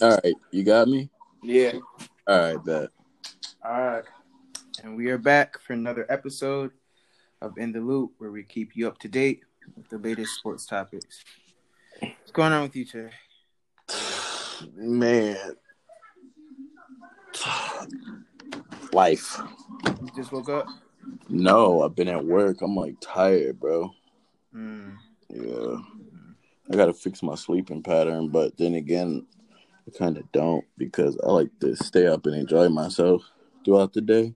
All right, you got me. Yeah. All right, bet. All right. And we are back for another episode of In the Loop, where we keep you up to date with the latest sports topics. What's going on with you today? Man, life. You just woke up? No, I've been at work. I'm like tired, bro. Mm. Yeah, I gotta fix my sleeping pattern, but then again, I kind of don't because I like to stay up and enjoy myself throughout the day.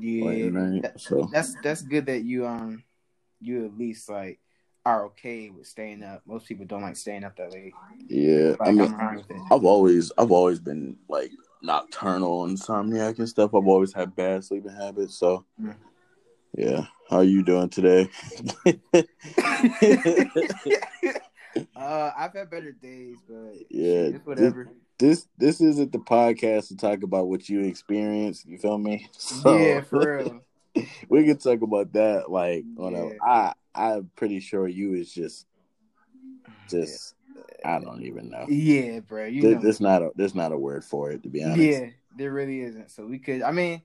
Yeah. Night, That- so that's that's good that you um you at least like are okay with staying up. Most people don't like staying up that late. yeah. Like I mean, I'm fine with it. I've always I've always been like nocturnal insomniac and stuff. I've always had bad sleeping habits. So Mm. yeah. How are you doing today? uh, I've had better days, but Yeah, it's whatever. this this isn't the podcast to talk about what you experienced. You feel me? So, yeah, for real. we can talk about that like on a Yeah. I I'm pretty sure you is just just I don't even know. Yeah, bro. You. There's not a there's not a word for it to be honest. Yeah, there really isn't. So we could. I mean,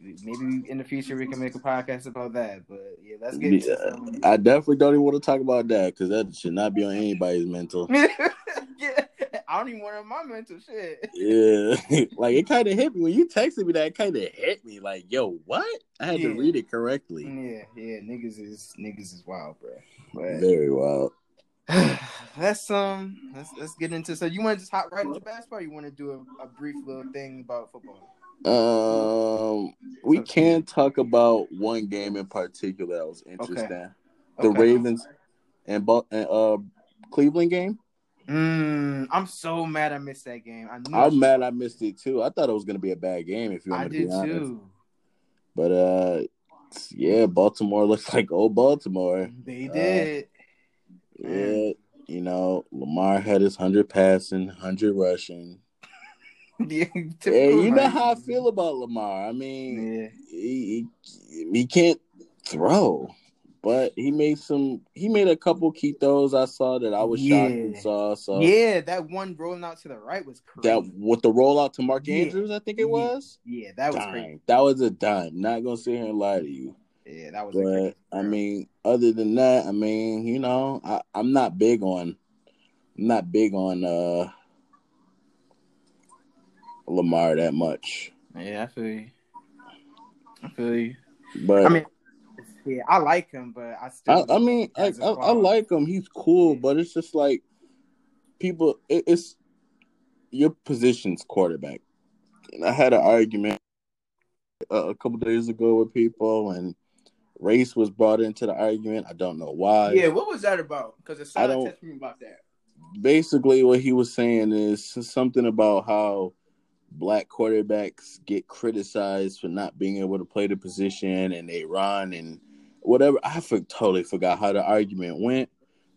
maybe in the future we can make a podcast about that. But yeah, let's get Yeah, some. I definitely don't even want to talk about that because that should not be on anybody's mental. yeah, I don't even want to my mental shit. Yeah, like it kind of hit me when you texted me. That it kind of hit me. Like, yo, what? I had to read it correctly. Yeah, yeah, niggas is niggas is wild, bro. But Very wild. let's um let's let's get into so you want to just hop right into basketball? Or you want to do a, a brief little thing about football? Um, we can talk about one game in particular that was interesting. The Okay. Ravens and, uh Cleveland game. Mm, I'm so mad I missed that game. I I'm mad I missed it too. I thought it was gonna be a bad game if you want I to be honest. too. But uh, yeah, Baltimore looks like old Baltimore. They Uh, did. Yeah, you know, Lamar had his hundred passing, hundred rushing. yeah, Yeah, you know how I feel about Lamar. I mean, Yeah. he, he he can't throw, but he made some. He made a couple key throws I saw that I was shocked and Yeah. saw. So yeah, that one rolling out to the right was crazy. that with the rollout to Mark Yeah. Andrews, I think it was. yeah, that was dime. crazy. That was a dime. Not gonna sit here and lie to you. Yeah, that was. But I mean, other than that, I mean, you know, I, I'm not big on, I'm not big on uh Lamar that much. yeah, I feel you. I feel you. But I mean, yeah, I like him, but I I, still. I mean, I, I, I like him. He's cool, but it's just like people. It, it's your position's quarterback. And I had an argument uh, a couple days ago with people, and race was brought into the argument. I don't know why. Yeah, what was that about? Because it's I silent don't- text me about that. basically what he was saying is something about how black quarterbacks get criticized for not being able to play the position and they run and whatever. I for, totally forgot how the argument went,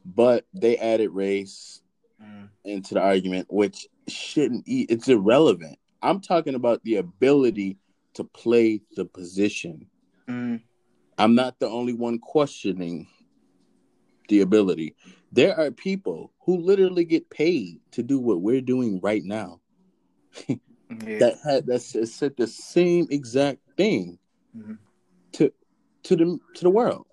but they added race Mm. into the argument, which shouldn't. e- It's irrelevant. I'm talking about the ability to play the position. Mm. I'm not the only one questioning the ability. There are people who literally get paid to do what we're doing right now. Yeah. That had that said the same exact thing Mhm. to to the to the world.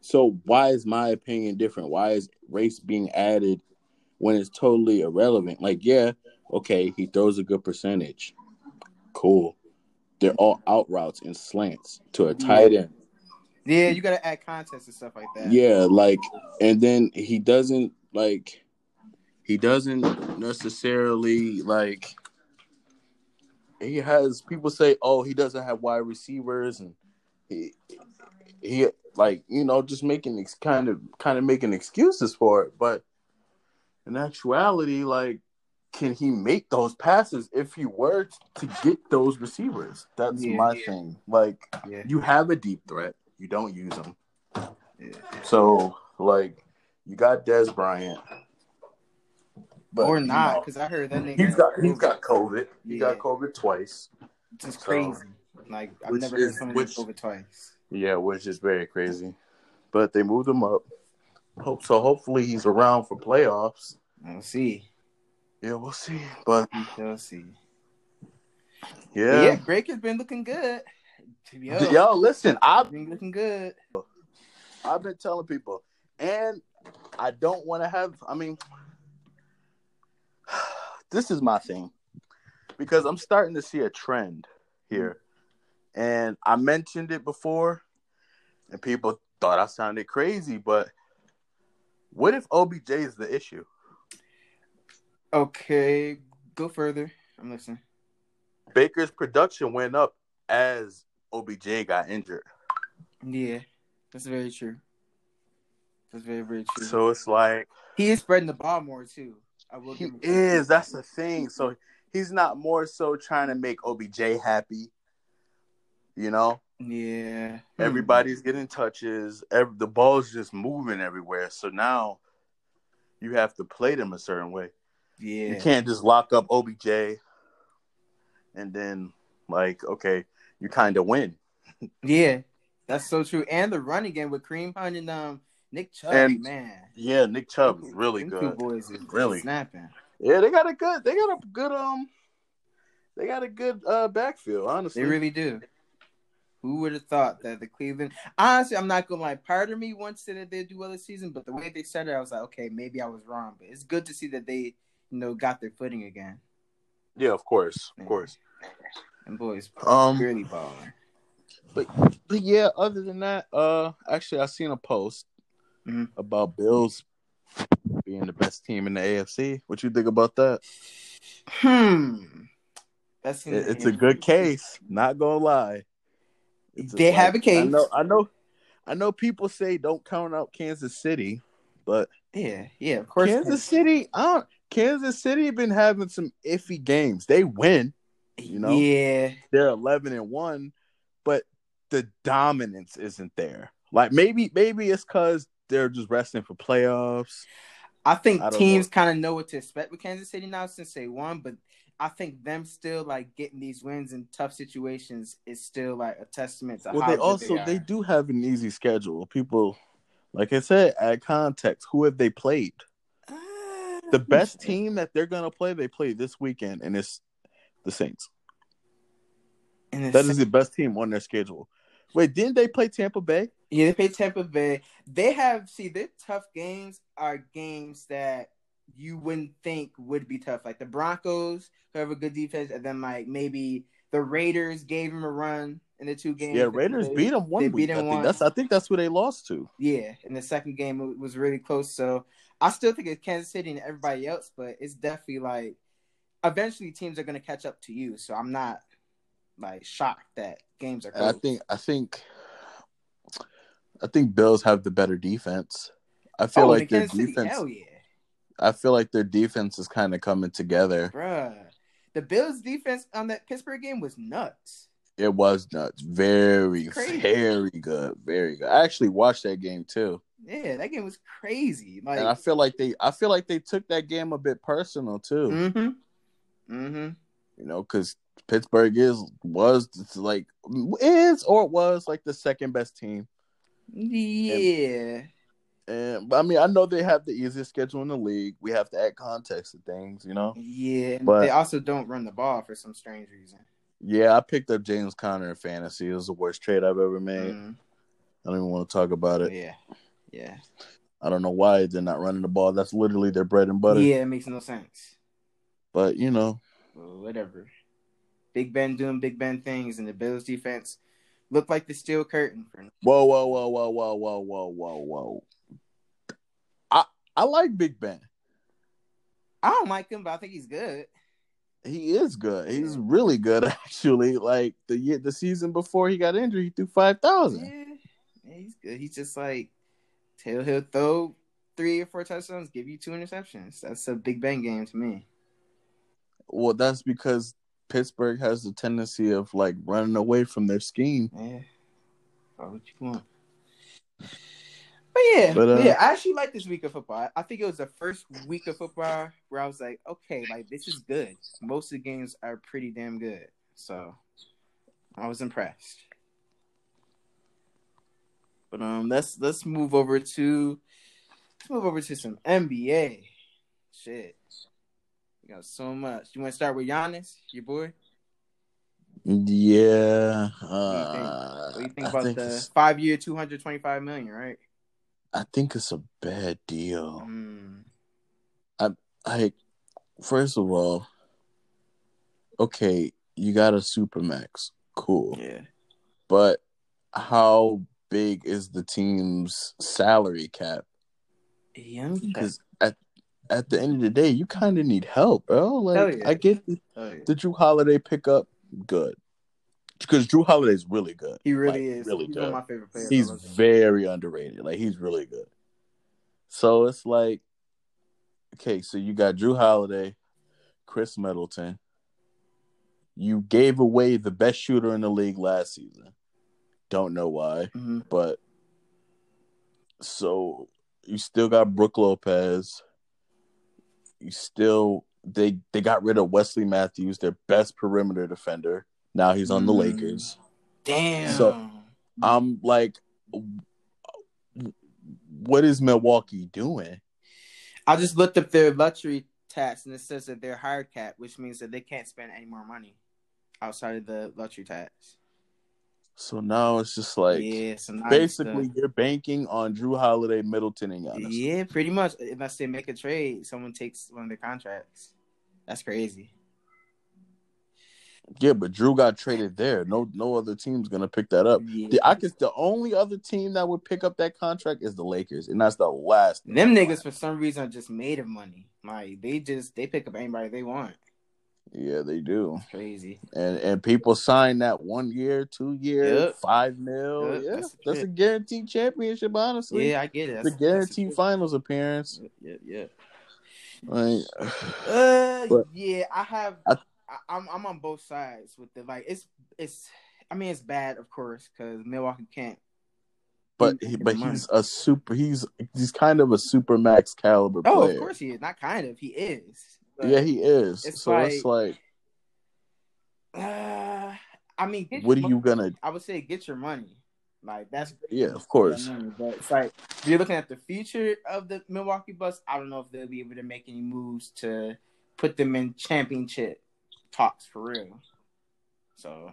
So why is my opinion different? Why is race being added when it's totally irrelevant? Like, yeah, okay, he throws a good percentage. Cool. They're all out routes and slants to a tight end. yeah, you gotta add context and stuff like that. Yeah, like, and then he doesn't like, he doesn't necessarily like. He has people say, "Oh, he doesn't have wide receivers," and he he like you know just making ex- kind of kind of making excuses for it. But in actuality, like, can he make those passes if he were to get those receivers? That's Yeah. my thing. Like, Yeah. you have a deep threat, you don't use them. Yeah. So, like, you got Dez Bryant, but or you not, know, because I heard that nigga. he's got he's got COVID. He Yeah. got COVID twice. It's just so- crazy. Like I've never is- heard someone which- get over twice. Yeah, which is very crazy. But they moved him up. Hope so. Hopefully, he's around for playoffs. We'll see. Yeah, we'll see. But We shall see. yeah, Yeah, Drake has been looking good. Yo, yo, listen, I've been looking good. I've been telling people, and I don't want to have. I mean, this is my thing because I'm starting to see a trend here, and I mentioned it before, and people thought I sounded crazy, but what if OBJ is the issue? Okay, go further. I'm listening. Baker's production went up as OBJ got injured. Yeah, that's very true. That's very, very true. So it's like he is spreading the ball more too. I will he is. That's the thing. So he's not more so trying to make OBJ happy. You know, Yeah. Hmm. everybody's getting touches. Every, the ball's just moving everywhere. So now you have to play them a certain way. Yeah. You can't just lock up OBJ and then like, okay, you kind of win. Yeah. That's so true. And the running game with Kareem Hunt and um Nick Chubb, And- man. Yeah, Nick Chubb is really Them Two good. boys is Really. snapping. Yeah, they got a good. They got a good um. They got a good uh backfield. Honestly, They really do. Who would have thought that the Cleveland? Honestly, I'm not gonna lie. Part of me once said that they'd do well this season, but the way they started, I was like, okay, maybe I was wrong. But it's good to see that they, you know, got their footing again. Yeah, of course, of course. And boys, Um, really balling. but yeah, other than that, uh, actually, I seen a post Mhm. about Bills being the best team in the AFC. What you think about that? Hmm. That's It- it's a good case. Not gonna lie. It's They have a case. know. I know. I know. People say don't count out Kansas City, but Yeah, yeah, of course. Kansas City, I don't. Kansas City been having some iffy games. They win. you know? Yeah, they're 11 and 1 but the dominance isn't there like maybe maybe it's because they're just resting for playoffs. I think I teams kind of know what to expect with Kansas City now since they won, but I think them still like getting these wins in tough situations is still like a testament to well how they also they, they, do have an easy schedule. People like i said add context who have they played? Uh, the best team that they're gonna play they play this weekend and it's the saints. And the that Sa- is the best team on their schedule wait didn't they play tampa bay Yeah, they play Tampa Bay. They have see their tough games are games that you wouldn't think would be tough. Like the Broncos, who have a good defense, and then like maybe the Raiders gave them a run in the two games. yeah raiders they- beat them one they week beat i them think once. that's i think that's who they lost to Yeah, in the second game it was really close. So I still think it's Kansas City and everybody else, but it's definitely like eventually teams are going to catch up to you. So I'm not like shocked that games are And I think I think I think Bills have the better defense. I feel oh, like their Kansas City, defense. hell yeah, I feel like their defense is kind of coming together. bruh. The Bills' defense on that Pittsburgh game was nuts. It was nuts. Very, Crazy. very good. Very good. I actually watched that game too, Yeah, that game was crazy. Like, and I feel like they. I feel like they took that game a bit personal too. mm-hmm, mm-hmm. You know, because Pittsburgh is was like is or was like the second best team. Yeah, And but, I mean, I know they have the easiest schedule in the league. We have to add context to things, you know. yeah. But- they also don't run the ball for some strange reason. Yeah, I picked up James Conner in fantasy. It was the worst trade I've ever made. Mm, I don't even want to talk about it. yeah, yeah, I don't know why they're not running the ball. That's literally their bread and butter. yeah. It makes no sense. But you know, whatever. Big Ben doing Big Ben things, and the Bills defense looked like the steel curtain for. whoa, whoa, whoa, whoa, whoa, whoa, whoa, whoa, whoa. I I like Big Ben. I don't like him, but I think he's good. He is good. He's really good actually. Like the year, the season before he got injured, he threw five thousand. Yeah, yeah, he's good. He's just like, he'll he'll throw three or four touchdowns, give you two interceptions. That's a Big Ben game to me. Well, that's because Pittsburgh has the tendency of like running away from their scheme. Yeah, what you want. But yeah, But, uh, yeah, I actually like this week of football. I- think it was the first week of football where I was like, okay, like this is good. Most of the games are pretty damn good. So I was impressed. But um let's let's move over to let's move over to some NBA. Shit. You got so much. You want to start with Giannis, your boy? Yeah. What do you think, Uh, what do you think about think the five year, two hundred twenty five million? Right. I think it's a bad deal. Mm. Like, first of all, okay, you got a supermax, cool, Yeah. but how big is the team's salary cap? Yeah. Because at the end of the day, you kind of need help, bro. Like, yeah. I get the, yeah. the Jrue Holiday pickup, good, because Jrue Holiday's really good. He really Like, is. really He's good. one of my favorite players. He's I love him. very underrated. Like he's really good. So it's like, okay, so you got Jrue Holiday, Khris Middleton. You gave away the best shooter in the league last season. Don't know why, Mhm. but so you still got Brook Lopez. You still they they got rid of Wesley Matthews, their best perimeter defender. Now he's on the Mm. Lakers. Damn. So- I'm like, what is Milwaukee doing? I just looked up their luxury tax and it says that they're hard cap, which means that they can't spend any more money outside of the luxury tax. So now it's just like yeah, so basically it's you're banking on Jrue Holiday, Middleton, and Giannis. yeah, pretty much. Unless they make a trade, someone takes one of their contracts. That's crazy. Yeah, but Jrue got traded there. No, no other team's gonna pick that up. Yeah. The, I guess the only other team that would pick up that contract is the Lakers, and that's the last. Them niggas for some reason are just made of money. Like they just they pick up anybody they want. Yeah, they do. It's crazy. And and people sign that one year, two year, Yep. five mil. Yep, yeah, that's that's, a guaranteed championship. Honestly, Yeah, I get it. the guaranteed that's, finals appearance. Yeah, yeah. Like, Uh, But- yeah, I have. I- I'm I'm on both sides with the like. It's it's. I mean, it's bad, of course, because Milwaukee can't. but He- but he's a super. He's he's kind of a super max caliber Oh, player. of course he is. Not kind of. He is. Yeah, he is. it's so it's like, Uh, I mean, get what are your you gonna? I would say get your money. Like that's great. Yeah, of course. Money, But it's like if you're looking at the future of the Milwaukee Bucks, I don't know if they'll be able to make any moves to put them in championship talks for real. So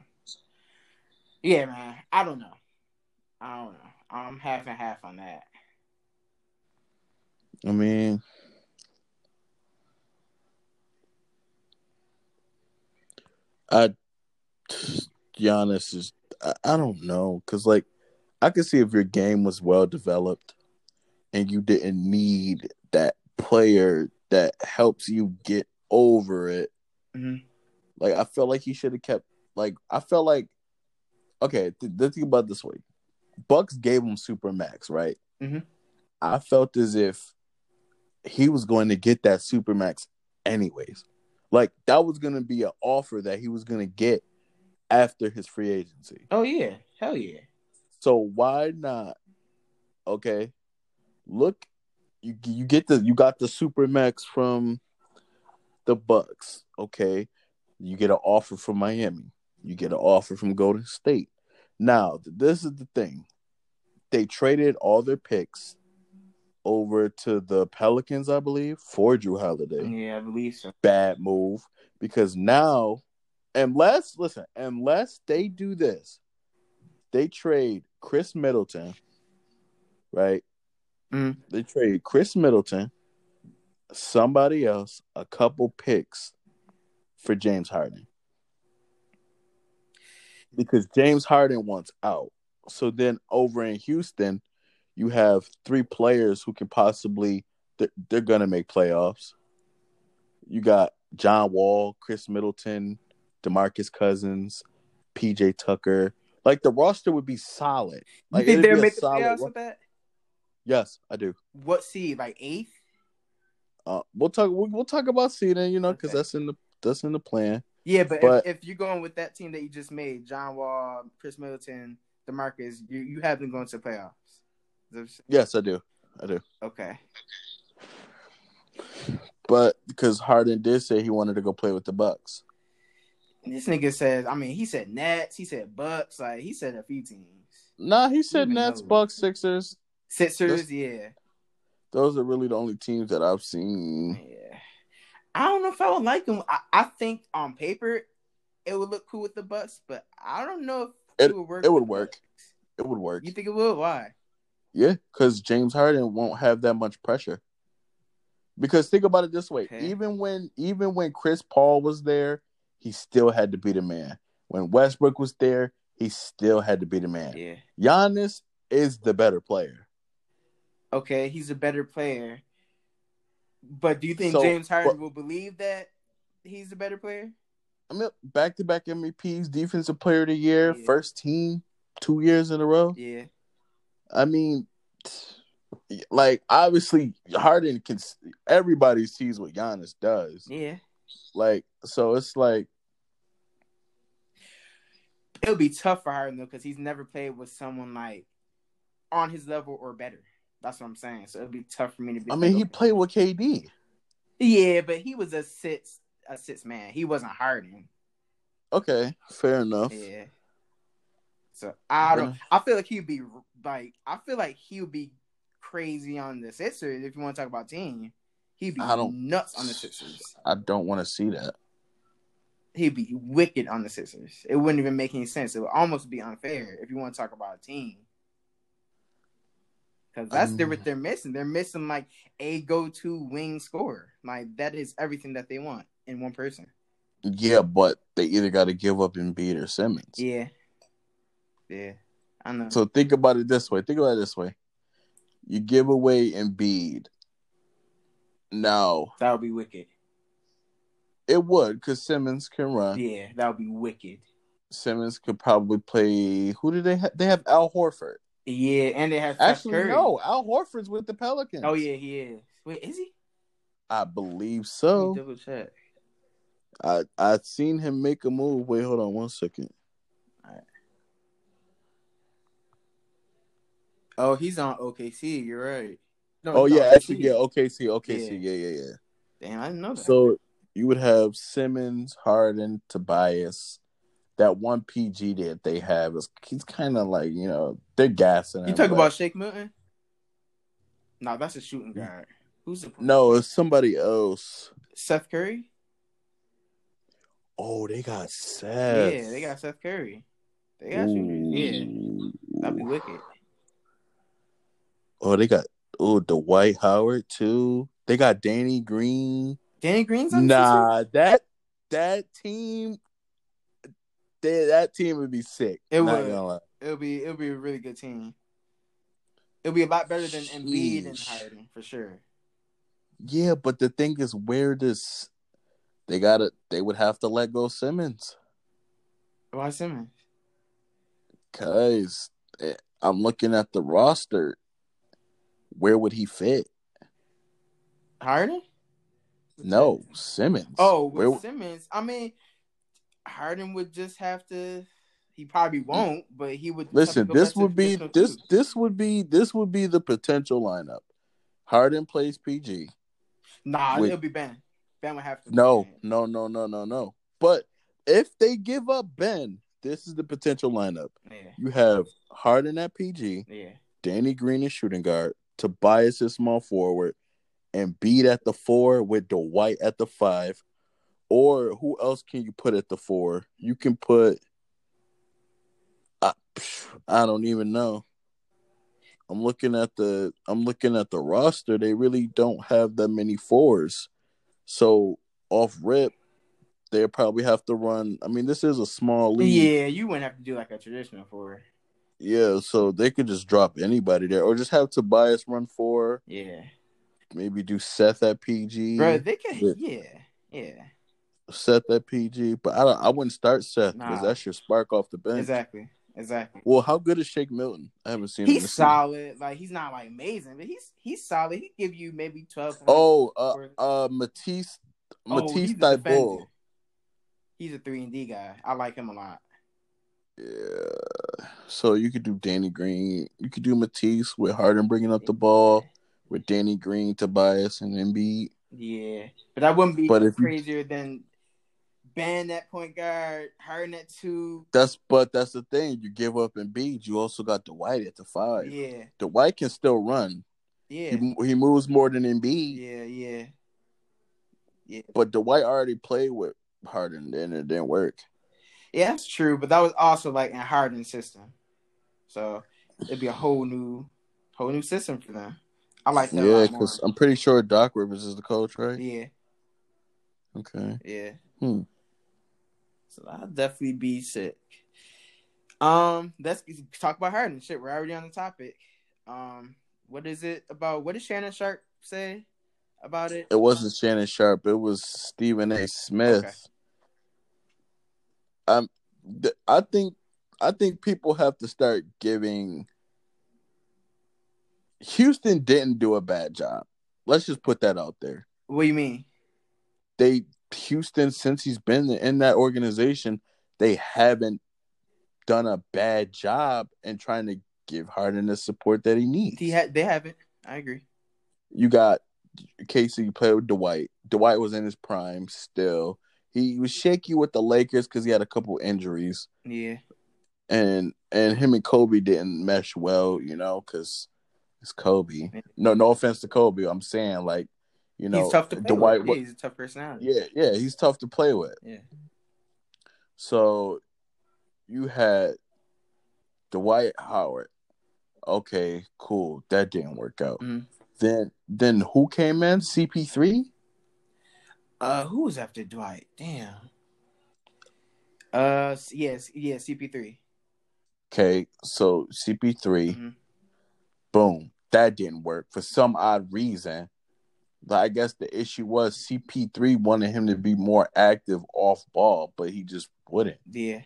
yeah, man, I don't know. I don't know. I'm half and half on that. I mean, I Giannis is. I, I don't know because like I could see if your game was well developed and you didn't need that player that helps you get over it. Mhm. Like I felt like he should have kept. Like I felt like okay. Th- th- think about this way: Bucks gave him super max, right? Mhm. I felt as if he was going to get that super max anyways. Like that was going to be an offer that he was going to get after his free agency. Oh yeah, hell yeah. So why not? Okay, look, you you get the you got the super max from the Bucks. Okay, you get an offer from Miami. You get an offer from Golden State. Now this is the thing: they traded all their picks over to the Pelicans, I believe, for Jrue Holiday Yeah, I believe so. bad move because now, unless listen, unless they do this, they trade Khris Middleton, right? Mhm. They trade Khris Middleton, somebody else, a couple picks for James Harden because James Harden wants out. So then over in Houston, you have three players who can possibly they're, they're gonna make playoffs. You got John Wall, Khris Middleton, DeMarcus Cousins, PJ Tucker. Like the roster would be solid. You think they'll be make the playoffs with that? Yes, I do. What seed? Like eighth? Uh, we'll talk. We'll, we'll talk about seeding, you know, because Okay. that's in the that's in the plan. Yeah, but, But- if, if you're going with that team that you just made, John Wall, Khris Middleton, DeMarcus, you you have them going to the playoffs. Yes, I do. I do. Okay. But because Harden did say he wanted to go play with the Bucks. This nigga says, I mean, he said Nets, he said Bucks, like he said a few teams. Nah, he said Nets, Bucks, Sixers. Sixers, That's- yeah. Those are really the only teams that I've seen. Yeah. I don't know if I would like him. I, I think on paper it would look cool with the Bucks, but I don't know if It- it, would work. it would work. It would work. You think it would? Why? Yeah, because James Harden won't have that much pressure. Because think about it this way: Okay. even when even when Chris Paul was there, he still had to be the man. When Westbrook was there, he still had to be the man. Yeah. Giannis is the better player. Okay, he's a better player. But do you think So, James Harden but- will believe that he's a better player? I mean, back to back MVPs, Defensive Player of the Year, Yeah. first team, two years in a row. Yeah. I mean, like obviously Harden can. Everybody sees what Giannis does. Yeah. Like, so it's like It'll be tough for Harden though, because he's never played with someone like on his level or better. That's what I'm saying. So it'll be tough for me to be. I mean, he played with KD. Yeah, but he was a six a six man. He wasn't Harden. Okay, fair enough. Yeah. So I don't. I feel like he'd be like. I feel like he would be crazy on the Sixers if you want to talk about team. He'd be I don't- nuts on the Sixers. I don't want to see that. He'd be wicked on the Sixers. It wouldn't even make any sense. It would almost be unfair if you want to talk about a team. Because that's Um, they're what they're missing. They're missing like a go-to wing scorer. Like that is everything that they want in one person. Yeah, but they either got to give up Embiid or Simmons. Yeah. Yeah. I know. So think about it this way. Think about it this way. You give away Embiid. No, that would be wicked. it would because Simmons can run. Yeah, that would be wicked. Simmons could probably play. Who do they have? They have Al Horford. Yeah, and they have Actually, Curry. no. Al Horford's with the Pelicans. Oh yeah, he is. Wait, is he? I believe so. double check. I I seen him make a move. Wait, hold on one second. Oh, he's on OKC. You're right. No, Oh yeah, actually, yeah. OKC, OKC, yeah, yeah, yeah. Damn, I didn't know that. So you would have Simmons, Harden, Tobias. That one PG that they have is he's kind of like you know they're gassing. you him, talk but- about Shake Milton? No, that's a shooting mm. guard. Who's the no, it's somebody else. Seth Curry? Oh, they got Seth. Yeah, they got Seth Curry. They got shooters. Yeah, that'd be wicked. Oh, they got oh Dwight Howard too. They got Danny Green. Danny Green's on the Nah, that that team, they, that team would be sick. It would. gonna lie. Sixers? It'll be it'll be a really good team. It'll be a lot better than Embiid and Harden for sure. Yeah, but the thing is, where does they got to They would have to let go Simmons Why Simmons? because eh, I'm looking at the roster. Where would he fit? Harden? No, Simmons. Oh, with where? Simmons, I mean, Harden would just have to. He probably mm. won't, but he would. Listen, have to go this would be this twos. this would be this would be the potential lineup. Harden plays PG. Nah, Wait. it'll be Ben. Ben would have to. No, no, no, no, no, no. But if they give up Ben, this is the potential lineup. Yeah, You have Harden at PG, yeah. Danny Green is shooting guard, Tobias as small forward, and Beat at the four with Dwight at the five. Or who else can you put at the four? You can put. I, I don't even know. I'm looking at the I'm looking at the roster. They really don't have that many fours. So off rip, they'll probably have to run. I mean, this is a small league. Yeah, you wouldn't have to do like a traditional four. Yeah, so they could just drop anybody there, or just have Tobias run four. Yeah, Maybe do Seth at PG. bro, they could. Yeah. Yeah, yeah, Seth at PG, but I don't. I wouldn't start Seth because Nah. that's your spark off the bench. exactly, exactly. Well, how good is Shake Milton? I haven't seen him. He's this season. solid. Like he's not like amazing, but he's he's solid. He give you maybe twelve. Oh, uh, Or- uh, Matisse, Oh, Matisse he's a He's a three and D guy. I like him a lot. Yeah. So you could do Danny Green. You could do Matisse with Harden bringing up the ball with Danny Green, Tobias, and Embiid. Yeah, but that wouldn't be But if you- crazier than ban that point guard, Harden at two. That's but that's the thing. You give up Embiid, you also got Dwight at the five. Yeah, Dwight can still run. yeah, He he moves more than Embiid. yeah, yeah. Yeah. But Dwight already played with Harden, and it didn't work. Yeah, that's true, but that was also like in Harden's system, so it'd be a whole new, whole new system for them. I like that. Yeah, because I'm pretty sure Doc Rivers is the coach, right? yeah, Okay. yeah. Hmm. So I'll definitely be sick. Um, let's talk about Harden. Shit, we're already on the topic. Um, what is it about? What did Shannon Sharpe say about it? It wasn't Shannon Sharpe. It was Stephen A. Smith. Okay. Um, th- I think I think people have to start giving. Houston didn't do a bad job. Let's just put that out there. What do you mean? They Houston since he's been in that organization, they haven't done a bad job in trying to give Harden the support that he needs. He had. They haven't. I agree. you got Casey played with Dwight. Dwight was in his prime still. He was shaky with the Lakers because he had a couple injuries, Yeah. and and him and Kobe didn't mesh well, you know, because it's Kobe. No, no offense to Kobe. I'm saying like, you know, he's tough to play Dwight. with. Yeah, he's a tough personality. yeah, yeah, he's tough to play with. Yeah. So you had Dwight Howard. Okay, cool. That didn't work out. Mhm. Then then who came in? CP3? Uh, who was after Dwight? Damn. Uh, yes, yeah, CP3. Okay, so CP3, Mhm. boom, that didn't work for some odd reason. But I guess the issue was CP3 wanted him to be more active off ball, but he just wouldn't. Yeah.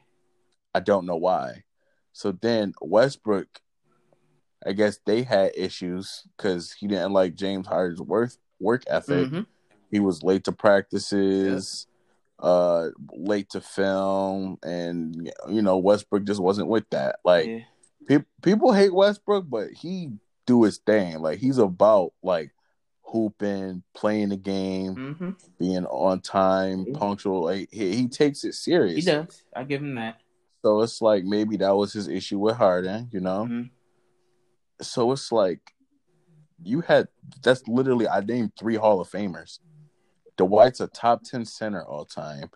I don't know why. So then Westbrook, I guess they had issues because he didn't like James Harden's work work ethic. Mhm. He was late to practices, uh, late to film, and you know Westbrook just wasn't with that. Like yeah. pe- people hate Westbrook, but he do his thing. Like he's about like hooping, playing the game, hmm being on time, Yeah. punctual. Like he, he takes it serious. He does. I give him that. So it's like maybe that was his issue with Harden, you know. Mhm. So it's like you had that's literally I named three Hall of Famers. Dwight's a top ten center all time.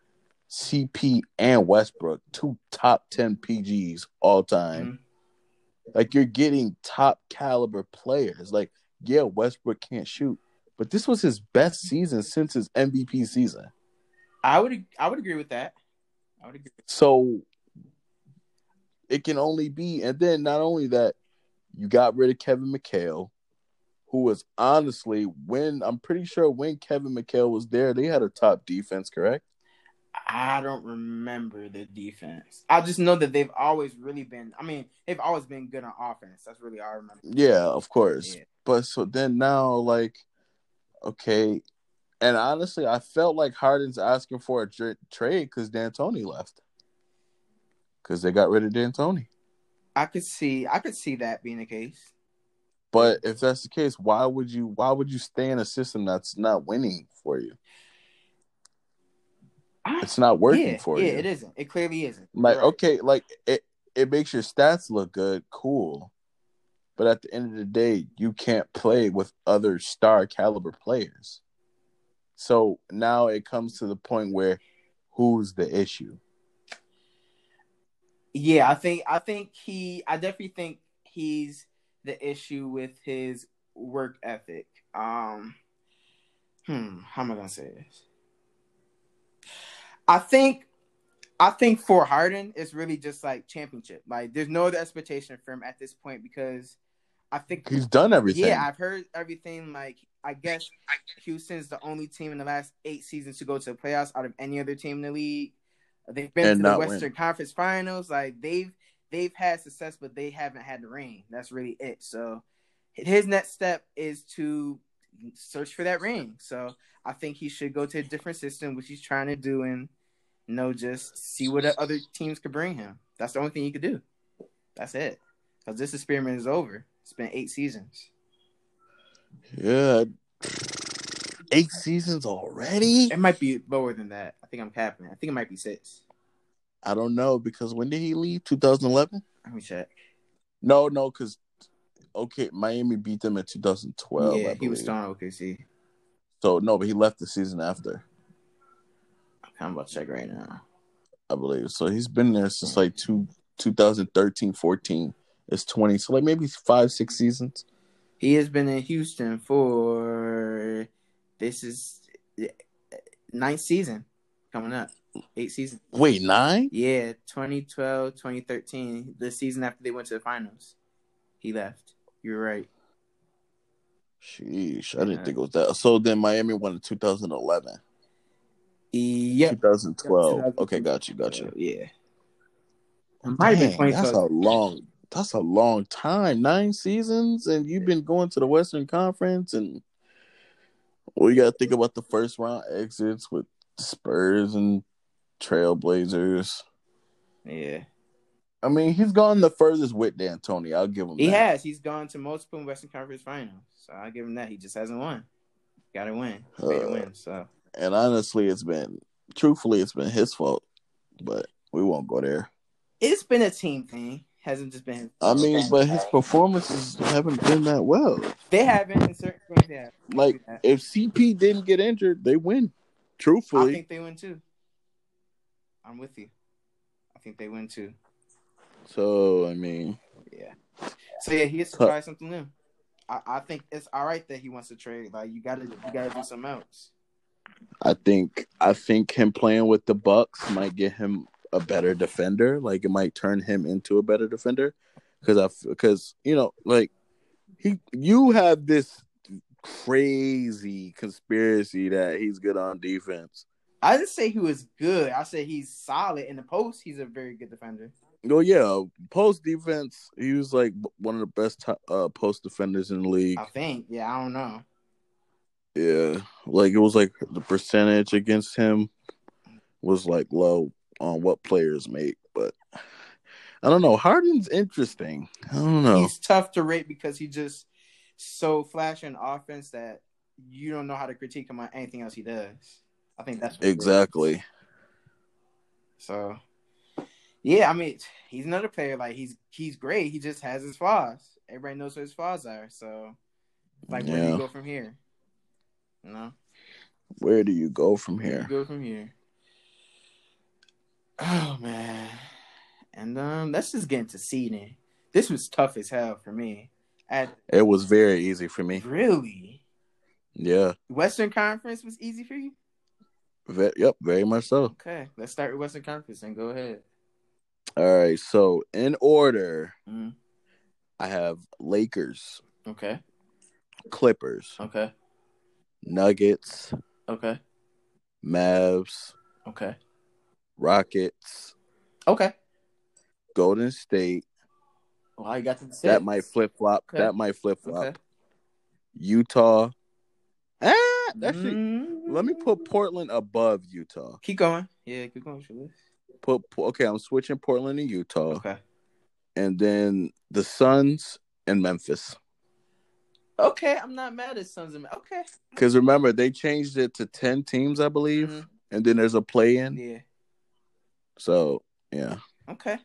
CP and Westbrook, two top ten PGs all time. Mm-hmm. Like you're getting top caliber players. Like, yeah, Westbrook can't shoot, but this was his best season since his MVP season. I would. I would agree with that. I would agree. So it can only be, and then not only that, you got rid of Kevin McHale, who was honestly when I'm pretty sure when Kevin McHale was there, they had a top defense, correct? I don't remember the defense. I just know that they've always really been. I mean, they've always been good on offense. That's really all I remember. Yeah, of course. Yeah. But so then now, like, okay, and honestly, I felt like Harden's asking for a tra- trade because D'Antoni left, because they got rid of D'Antoni. I could see. I could see that being the case. But if that's the case, why would you? Why would you stay in a system that's not winning for you? I, It's not working yeah, for yeah, you. Yeah, it isn't. It clearly isn't. Like, right. okay, like it, it makes your stats look good, cool. But at the end of the day, you can't play with other star caliber players. So now it comes to the point where who's the issue? Yeah, I think I think he I definitely think he's the issue with his work ethic. Um hmm, how am I gonna say this? I think I think for Harden it's really just like championship. Like there's no other expectation for him at this point because I think He's done everything. yeah, I've heard everything. Like, I guess Houston's the only team in the last eight seasons to go to the playoffs out of any other team in the league. They've been And to the Western win. Conference Finals. Like they've they've had success, but they haven't had the ring. That's really it. So his next step is to search for that ring. So I think he should go to a different system, which he's trying to do, and you know, just see what other teams could bring him. That's the only thing he could do. That's it. Because this experiment is over. It's been eight seasons. yeah. Eight seasons already? It might be lower than that. I think I'm capping. I think it might be six. I don't know because when did he leave? 2011? Let me check. No, no, because okay, Miami beat them in 2012. yeah, he was still on OKC. So no, but he left the season after. I'm about to check right now. I believe. So he's been there since like two, 2013, 14. It's 20. So like maybe five, six seasons. He has been in Houston for this is eh, ninth season coming up. Eight seasons. Wait, nine? Yeah, 2012, 2013. The season after they went to the finals. He left. You're right. Sheesh, I didn't think it was that. So then Miami won in 2011. Yep. 2012. Okay, got you, got you. Yeah. Might have been Dang, that's a long that's a long time. Nine seasons and you've been going to the Western Conference and well you gotta think about the first round exits with Spurs and Trailblazers. Yeah. I mean, he's gone the furthest with D'Antoni. I'll give him He that. has. He's gone to multiple Western Conference finals. So I'll give him that. He just hasn't won. Gotta win. Way to Uh, win. So And honestly, it's been truthfully, it's been his fault. But we won't go there. it's been a team thing. Hasn't just been I mean, but his performances haven't been that well. they haven't in certain they have. Like if CP didn't get injured, they win. Truthfully, I think they win too. I'm with you. I think they win too. So I mean, Yeah. So yeah, he has to try something new. I, I think it's all right that he wants to trade. Like you gotta you gotta do something else. I think I think him playing with the Bucks might get him a better defender. Like it might turn him into a better defender because I because you know like he you have this crazy conspiracy that he's good on defense. I didn't say he was good. I said he's solid in the post. He's a very good defender. Oh yeah, post defense. He was like one of the best uh, post defenders in the league. I think. Yeah, I don't know. Yeah, like it was like the percentage against him was like low on what players make, but I don't know. Harden's interesting. I don't know. He's tough to rate because he just so flashy in offense that you don't know how to critique him on anything else he does. I think that's what it is. exactly. So, yeah, I mean, he's another player. Like he's he's great. He just has his flaws. Everybody knows what his flaws are. So, like, where do you go from here? You know, Where do you go from where do you here? go from here? Oh man, and um, let's just get into seeding. This was tough as hell for me. At It was very easy for me. really, Yeah. Western Conference was easy for you. Ve- yep. Very much so. Okay, let's start with Western Conference and go ahead. All right. So in order, Mm, I have Lakers, okay, Clippers, okay, Nuggets, okay, Mavs, okay, Rockets, okay. Golden State. Well, you got to the That might flip flop. Okay. That might flip flop. Okay. Utah. Ah, actually, Mm. let me put Portland above Utah. Keep going. Yeah, keep going with your list. Put okay, I'm switching Portland and Utah, Okay. and then the Suns and Memphis. Okay, I'm not mad at Suns of Ma- Okay. Because remember, they changed it to ten teams, I believe, Mhm. and then there's a play-in. Yeah. So yeah, Okay.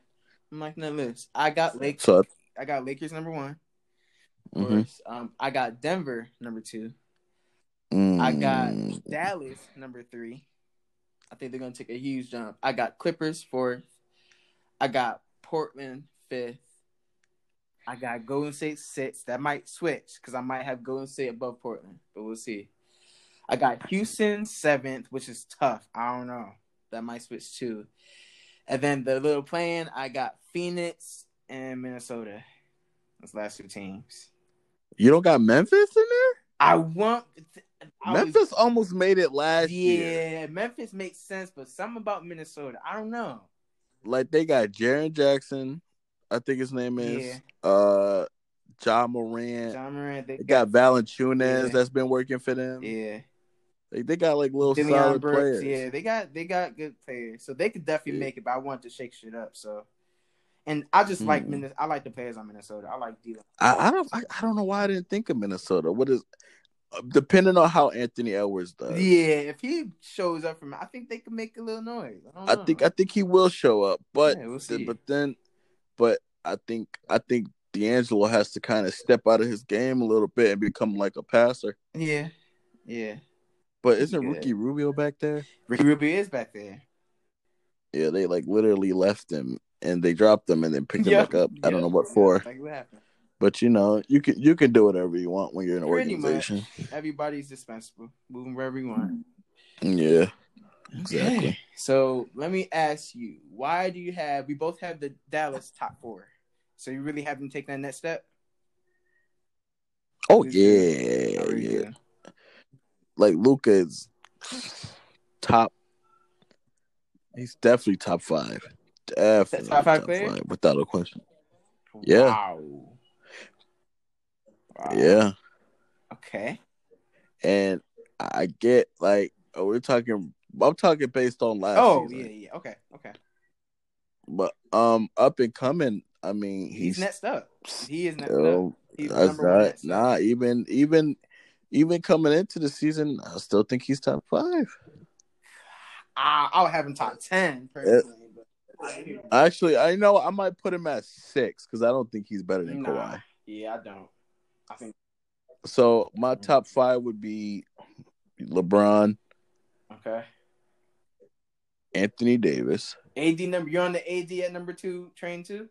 I'm liking that list. I got Lakers. so I got Lakers number one. Mhm. Um, I got Denver number two. I got Mm, Dallas number three. I think they're gonna take a huge jump. I got Clippers fourth. I got Portland fifth. I got Golden State sixth. That might switch because I might have Golden State above Portland, but we'll see. I got Houston seventh, which is tough. I don't know. That might switch too. And then the little plan, I got Phoenix and Minnesota. Those last two teams. you don't got Memphis in there. I want I was- Memphis almost made it last yeah, year. Yeah, Memphis makes sense, but something about Minnesota, I don't know. Like they got Jaren Jackson, I think his name is. Yeah. Uh, Ja Morant. Ja Morant, they They got Valanciunas Yeah. that's been working for them. yeah, Like, they got like little Deion solid Brooks, players. yeah, they got they got good players, so they could definitely Yeah. make it. But I want to shake shit up, so. And I just like Mhm. Minnesota. I like the players on Minnesota. I like D. I, I don't I, I don't know why I didn't think of Minnesota. What is depending on how Anthony Edwards does. Yeah, if he shows up from, I think they could make a little noise. I, don't I think I think he will show up, but Yeah, we'll see. but then but I think I think D'Angelo has to kind of step out of his game a little bit and become like a passer. yeah, yeah. But isn't good. Ricky Rubio back there? Ricky Rubio is back there. Yeah, they like literally left him and they dropped him and then picked him back up. I don't know what for, Like what happened? But you know, you can you can do whatever you want when you're in an Pretty organization. Everybody's dispensable. Moving wherever you want. Yeah, exactly. Okay. So let me ask you, why do you have? We both have the Dallas top four. So you really have them take that next step? Oh Who's yeah, How are yeah. Like Luka is top. He's definitely top five. Definitely Top five player? without a question. Yeah. Wow. Wow. Yeah, Okay. and I get like oh, we're talking. I'm talking based on last Oh season. yeah, yeah. Okay, okay. But um, up and coming. I mean, He's, he's, next up. He is next up. still He's that's not nah. Even even even coming into the season, I still think he's top five. I, I would have him top ten personally, but I hear you. Actually, I know I might put him at six because I don't think he's better than Nah. Kawhi. Yeah, I don't. I think So my top five would be LeBron, okay. Anthony Davis. AD number. You're on the AD at number two train too.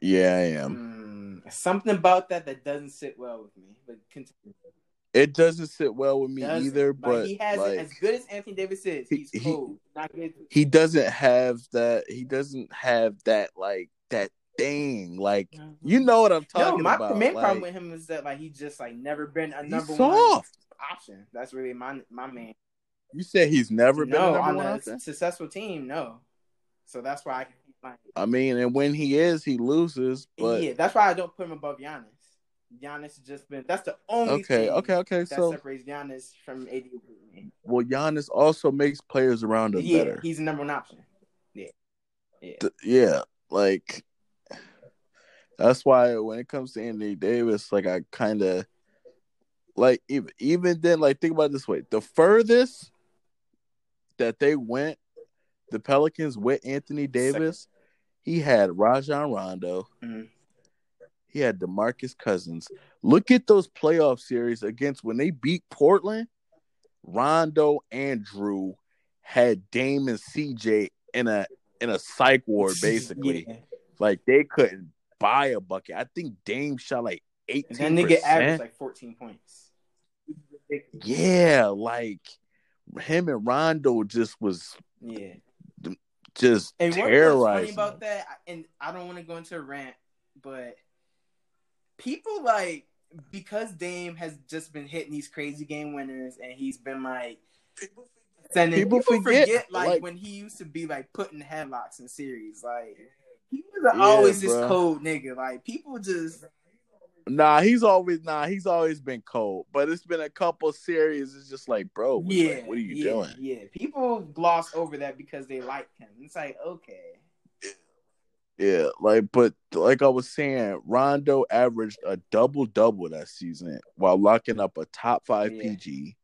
Yeah, I am. Mm, something about that that doesn't sit well with me. But continue. It doesn't sit well with me Doesn't. either, but he has like, as good as Anthony Davis is. He- He's he- cold. Good. he doesn't have that. He doesn't have that like that thing. Like mm-hmm. you know what I'm No, talking my about. My main like, problem with him is that like he just like never been a he's number one option. That's really my my main. You said he's never been a number on one a option. successful team, no. So that's why I keep like I mean, and when he is, he loses. But yeah, that's why I don't put him above Giannis. Giannis has just been that's the only okay, thing okay, okay. that So, separates Giannis from AD. well, Giannis also makes players around him Yeah, better. he's the number one option. Yeah, yeah. Th- yeah, like that's why when it comes to Anthony Davis, like I kind of like even even then, like think about it this way: the furthest that they went, the Pelicans with Anthony Davis, he had Rajon Rondo, Mhm. he had Demarcus Cousins. Look at those playoff series against when they beat Portland. Rondo and Jrue had Dame and CJ in a in a psych ward, basically. Yeah. Like they couldn't buy a bucket. I think Dame shot like And eighteen. that nigga averaged like 14 points. yeah, like him and Rondo just was Yeah. just And what was funny terrorizing. about that, and I don't want to go into a rant, but people like because Dame has just been hitting these crazy game winners, and he's been like sending People people, forget, forget, like, like- when he used to be like putting headlocks in series, like he was Yeah, always this cold nigga. Like people just Nah, he's always nah, he's always been cold. But it's been a couple series. It's just like, bro, what, yeah, like, what are you yeah, doing? Yeah, people gloss over that because they like him. It's like okay, Yeah, like but like I was saying, Rondo averaged a double double that season while locking up a top five Yeah. PG.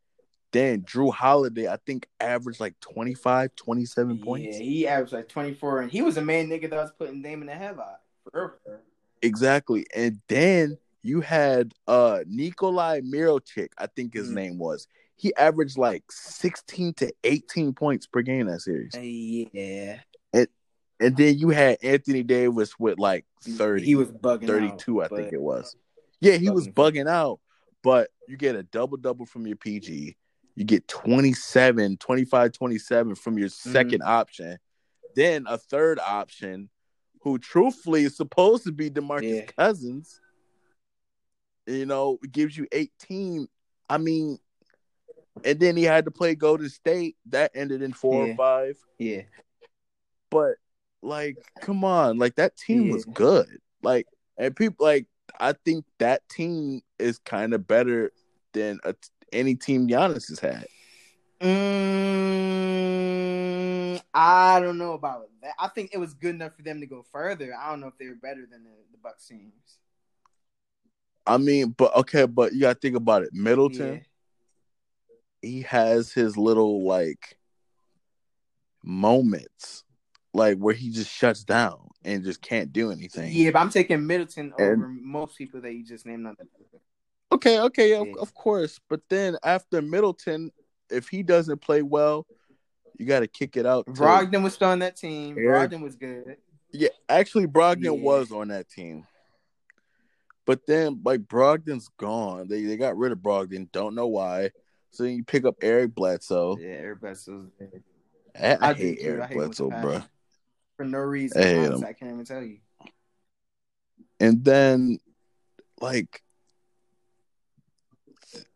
Then Jrue Holiday, I think, averaged like 25, 27 points. Yeah, he averaged like 24, and he was a main nigga that was putting Dame in the. For real. Exactly. And then you had uh Nikolai Mirotic, I think his Mhm. name was. He averaged like 16 to 18 points per game that series. Yeah, And and then you had Anthony Davis with like 30. He was bugging 32, out, I think it was. Yeah, he was bugging out, but you get a double double from your PG. You get 27, 25, 27 from your 2nd Mm-hmm. option. Then a third option who truthfully is supposed to be DeMarcus Yeah. Cousins. You know, gives you 18. I mean, and then he had to play Golden State. That ended in 4 Yeah. or 5. Yeah, But like, come on, like that team was good. Like, and people like, I think that team is kind of better than a, any team Giannis has had. mm, I don't know about that. I think it was good enough for them to go further. I don't know if they were better than the, the Bucks teams. I mean, but okay, but you gotta think about it. Middleton, Yeah. he has his little like moments, like where he just shuts down and just can't do anything. Yeah, but I'm taking Middleton And- over most people that you just named on the Okay, okay, of, Yeah. of course. But then after Middleton, if he doesn't play well, you got to kick it out. to- Brogdon was still on that team. Eric- Brogdon was good. Yeah, actually, Brogdon Yeah. was on that team. But then, like, Brogdon's gone. They they got rid of Brogdon. Don't know why. So then you pick up Eric Bledsoe. Yeah, Eric was good. I, I, I hate too. Eric I hate Bledsoe, bro. For no reason. I hate honestly, him. I can't even tell you. And then, like,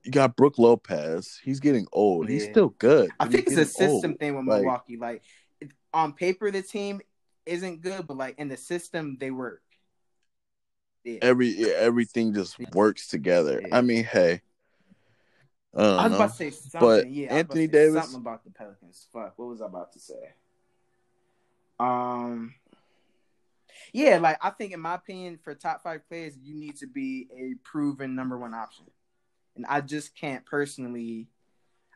you got Brook Lopez. He's getting old. He's still good. I think it's a system old. thing with Like- Milwaukee. Like on paper, the team isn't good, but like in the system, they work. Yeah. Every yeah, everything just works together. Yeah. I mean, hey. I I was know. about to say something. But yeah, Anthony Davis- something about the Pelicans. Fuck, what was I about to say? Um, yeah, like I think, in my opinion, for top five players, you need to be a proven number one option, and I just can't personally.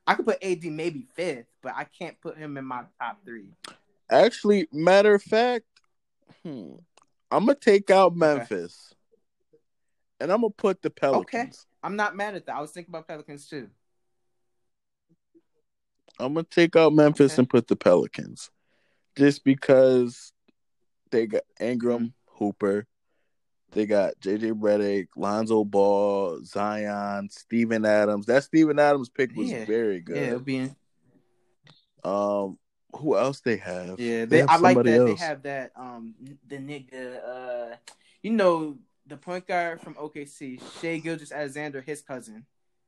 I could put AD maybe fifth, but I can't put him in my top three. Actually, matter of fact, hmm, I'm gonna take out Memphis, and I'm gonna put the Pelicans. Okay, I'm not mad at that. I was thinking about Pelicans too. I'm gonna take out Memphis Okay. and put the Pelicans, just because they got Ingram, Hooper, they got JJ Redick, Lonzo Ball, Zion, Steven Adams. That Steven Adams pick was Yeah. very Yeah, it'll good. be in. Um, who else they have? Yeah, they, have I like that somebody they have that. Um, the nigga, uh, you know, the point guard from OKC, Shai Gilgeous Alexander, his cousin.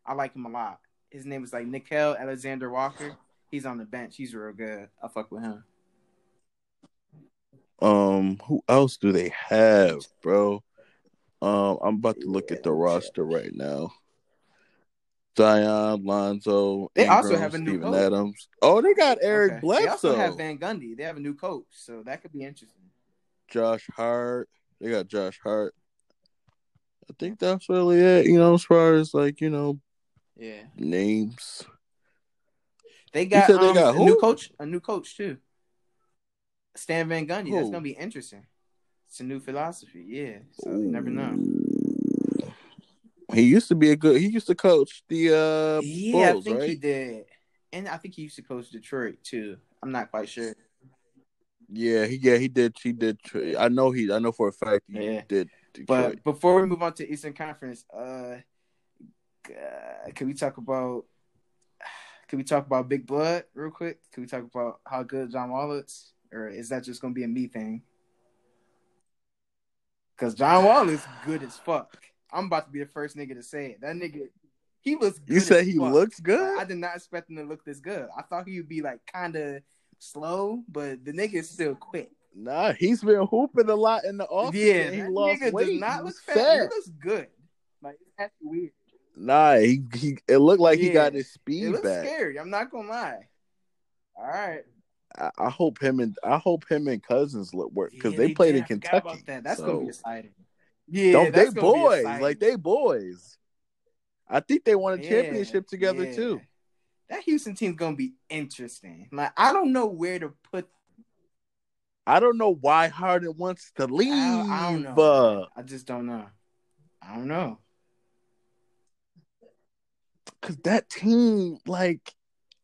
I like him a lot. His name is like Nickeil Alexander Walker. He's on the bench. He's real good. I fuck with him. Um, who else do they have, bro? Um, I'm about to look at the roster right now. Zion, Lonzo, They Ingram, also have a new Steven coach. Adams. Oh, they got Eric Okay. Bledsoe, They also have Van Gundy. They have a new coach, so that could be interesting. Josh Hart. They got Josh Hart. I think that's really it. You know, as far as like you know Yeah, names. they got, said they um, got a new coach. A new coach too. Stan Van Gundy. That's gonna be interesting. It's a new philosophy. Yeah, so you never know. He used to be a good. He used to coach the uh Yeah, Bulls, I think right? he did, and I think he used to coach Detroit too. I'm not quite sure. Yeah, he yeah he did he did. I know he I know for a fact he Yeah. did Detroit. But before we move on to Eastern Conference, uh, uh, can we talk about? Can we talk about Big Blood real quick? Can we talk about how good John Wall is, or is that just gonna be a me thing? Because John Wall is good as fuck. I'm about to be the first nigga to say it. That nigga, he was. Good you said he fuck. looks good. I did not expect him to look this good. I thought he would be like kind of slow, but the nigga is still quick. Nah, he's been hooping a lot in the offseason. yeah, he that lost nigga weight. does not look fat. He looks good. Like it's actually weird. Nah, he, he it looked like he got his It speed looks back. scary. I'm not gonna lie. All right, I, I hope him and I hope him and Cousins look work because Yeah, they, played in Kentucky. that. That's so- gonna be exciting. Yeah, Don't they that's gonna be boys like they boys? I think they won a Yeah, championship together yeah. too. That Houston team's gonna be interesting. Like I don't know where to put. I don't know why Harden wants to leave. I, I don't know. uh, I just don't know. I don't know. Cause that team, like,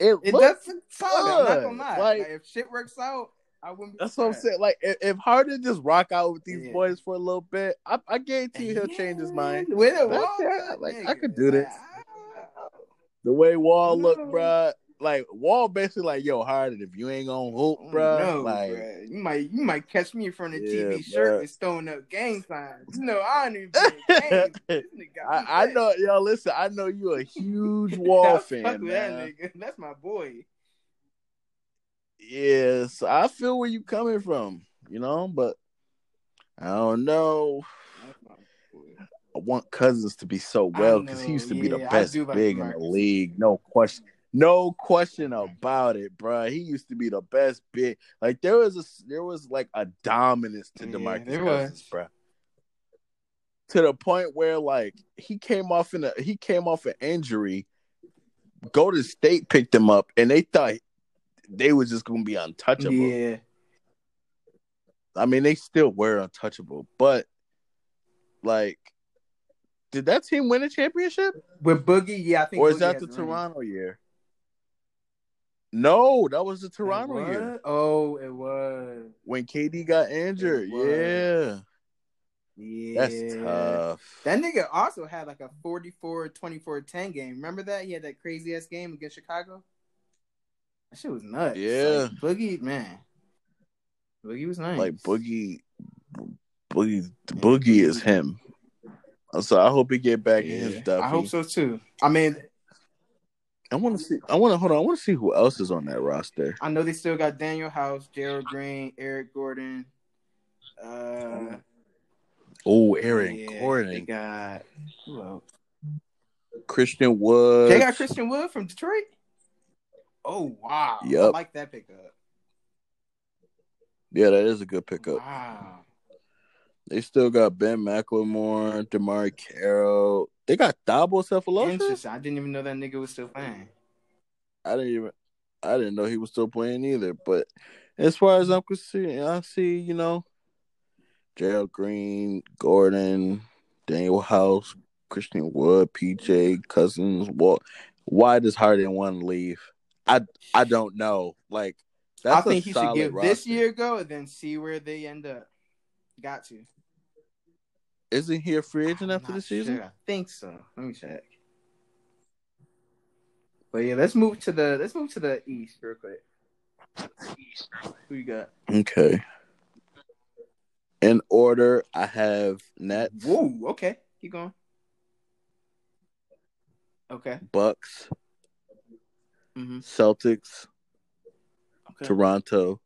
it, It doesn't solid. I'm not good. gonna lie. Like- Like, if shit works out, I wouldn't. Be That's what I'm saying. Like, if, if Harden just rock out with these Yeah. boys for a little bit, I, I guarantee he'll change his mind. With it, Wall, yeah, like, I could do this. The way Wall No. look, bruh, like Wall basically like, yo, Harden, if you ain't gonna hoop, Oh, bruh, no, like, bruh. you might you might catch me in front of the Yeah, TV shirt and throwing up gang signs. You know, I don't even play games. This nigga got me I, I know, yo, listen, I know you a huge Wall fan, with that nigga. That's my boy. Yes, I feel where you coming from, you know, but I don't know. That's my boy. I want Cousins to be so well because he used to be the best big in the league. No question. No question about it, bro. He used to be the best big. Like there was a there was like a dominance to Yeah, DeMarcus there Cousins, was. bro. To the point where like he came off in a he came off an injury. Golden State picked him up, and they thought they was just gonna be untouchable. Yeah, I mean, they still were untouchable, but like did that team win a championship? With Boogie, yeah, I think. Or is Boogie that the. Toronto year? No, that was the It Toronto was? year Oh, it was. when KD got injured. Yeah, Yeah. that's tough. That nigga also had like a 44 24 10 game. Remember that? He had that crazy ass game against Chicago. That shit was nuts. Yeah. Like, Boogie, man. Boogie was nice. Like Boogie, Boogie, Boogie is him. So I hope he get back in his Yeah, stuff. I hope so too. I mean, I want to see. I want to hold on. I want to see who else is on that roster. I know they still got Danuel House, Gerald Green, Eric Gordon. Uh, Oh, Aaron yeah, They got who else? Christian Wood. They got Christian Wood from Detroit. Oh wow! I Yup. like that pickup. Yeah, that is a good pickup. Wow. They still got Ben McLemore, DeMarre Carroll. They got Thabo Sefolosha. Interesting. I didn't even know that nigga was still playing. I didn't even. I didn't know he was still playing either. But as far as I'm concerned, I see you know, Gerald Green, Gordon, Danuel House, Christian Wood, PJ Cousins. Well, why does Harden want to leave? I I don't know. Like that's I think he should give this year go and then see where they end up. Got to. Isn't he a free agent after the season? sure. I think so. Let me check. But yeah, let's move to the let's move to the East real quick. East. Who you got? Okay. In order, I have Nets, Whoa, okay. Keep going. Okay. Bucks, Mm-hmm. Celtics, Okay. Toronto,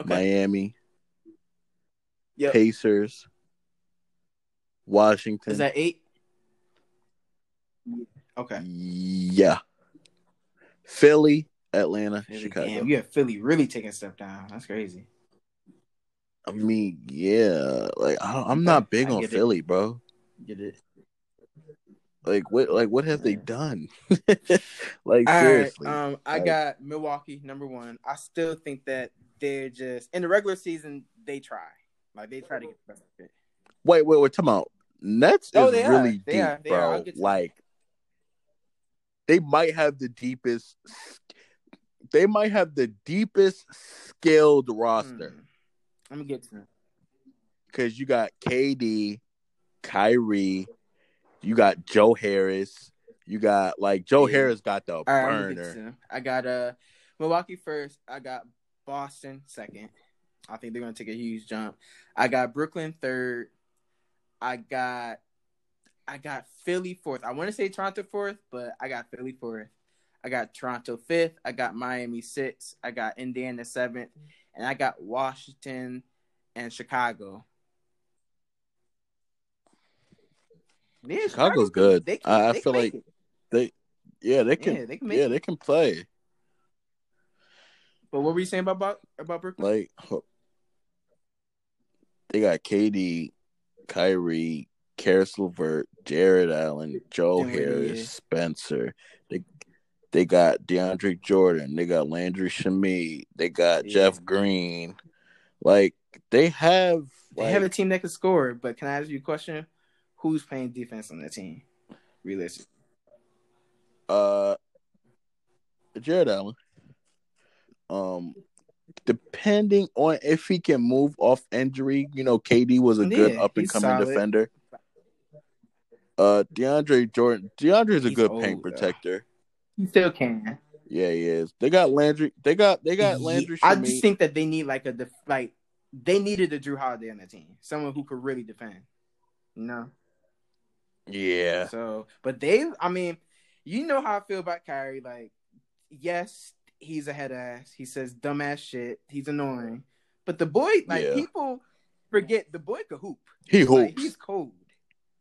okay. Miami, Yep. Pacers, Washington. Is that eight? Okay. Yeah. Philly, Atlanta, Philly, Chicago. Damn, you have Philly really taking a step down. That's crazy. I mean, yeah, like I, I'm not big I on get it. Philly, bro. Get it? Like what? Like what have they done? like All right. seriously, Um, I Like- got Milwaukee number one. I still think that they're just in the regular season they try, like they try to get the best of it. wait, wait, wait. Come out. Nets Oh, is they are. really They deep, are. They bro. I'll get to that. like they might have the deepest. They might have the deepest skilled roster Hmm. I'm gonna get to it. because you got KD, Kyrie, you got Joe Harris, you got like Joe Yeah. Harris got the All right, I'm gonna get burner. I got uh Milwaukee first. I got Boston second. I think they're gonna take a huge jump. I got Brooklyn third. I got I got Philly fourth. I want to say Toronto fourth, but I got Philly fourth. I got Toronto fifth. I got Miami sixth. I got Indiana seventh, and I got Washington and Chicago. Yeah, Chicago's Chicago, good. They can, I- I they feel like it. They, yeah, they can. yeah, they can make yeah, it. they can play. But what were you saying about about, about Brooklyn? Like they got KD, Kyrie, Caris LeVert, Jarrett Allen, Joe Harris, yeah. Spencer. They they got DeAndre Jordan. They got Landry Shamet. They got Yeah. Jeff Green. Like they have. They Like, have a team that can score, but can I ask you a question? Who's playing defense on that team? Realistic. uh Jarrett Allen. Um depending on if he can move off injury, you know, KD was a good Yeah, up and coming solid. defender. Uh DeAndre Jordan DeAndre is a good old, paint though. protector. He still can. Yeah, he is. They got Landry they got they got Landry I just think that they need like a def- like they needed a Jrue Holiday on the team, someone who could really defend. You know. Yeah. So, but they, I mean, you know how I feel about Kyrie. Like, yes, he's a head ass. He says dumbass shit. He's annoying. But the boy, like, Yeah. people forget the boy could hoop. He Like, hoops. he's cold.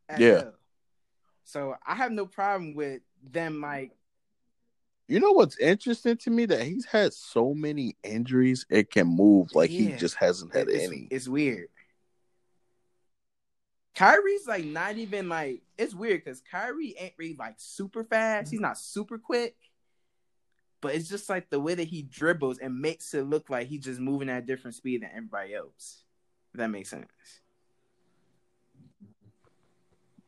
Yeah. hell. So I have no problem with them like You know what's interesting to me that he's had so many injuries it can move like he just hasn't had it's, any. it's weird. Kyrie's like not even like it's weird because Kyrie ain't really like super fast. He's not super quick, but it's just like the way that he dribbles and makes it look like he's just moving at a different speed than everybody else. If that makes sense.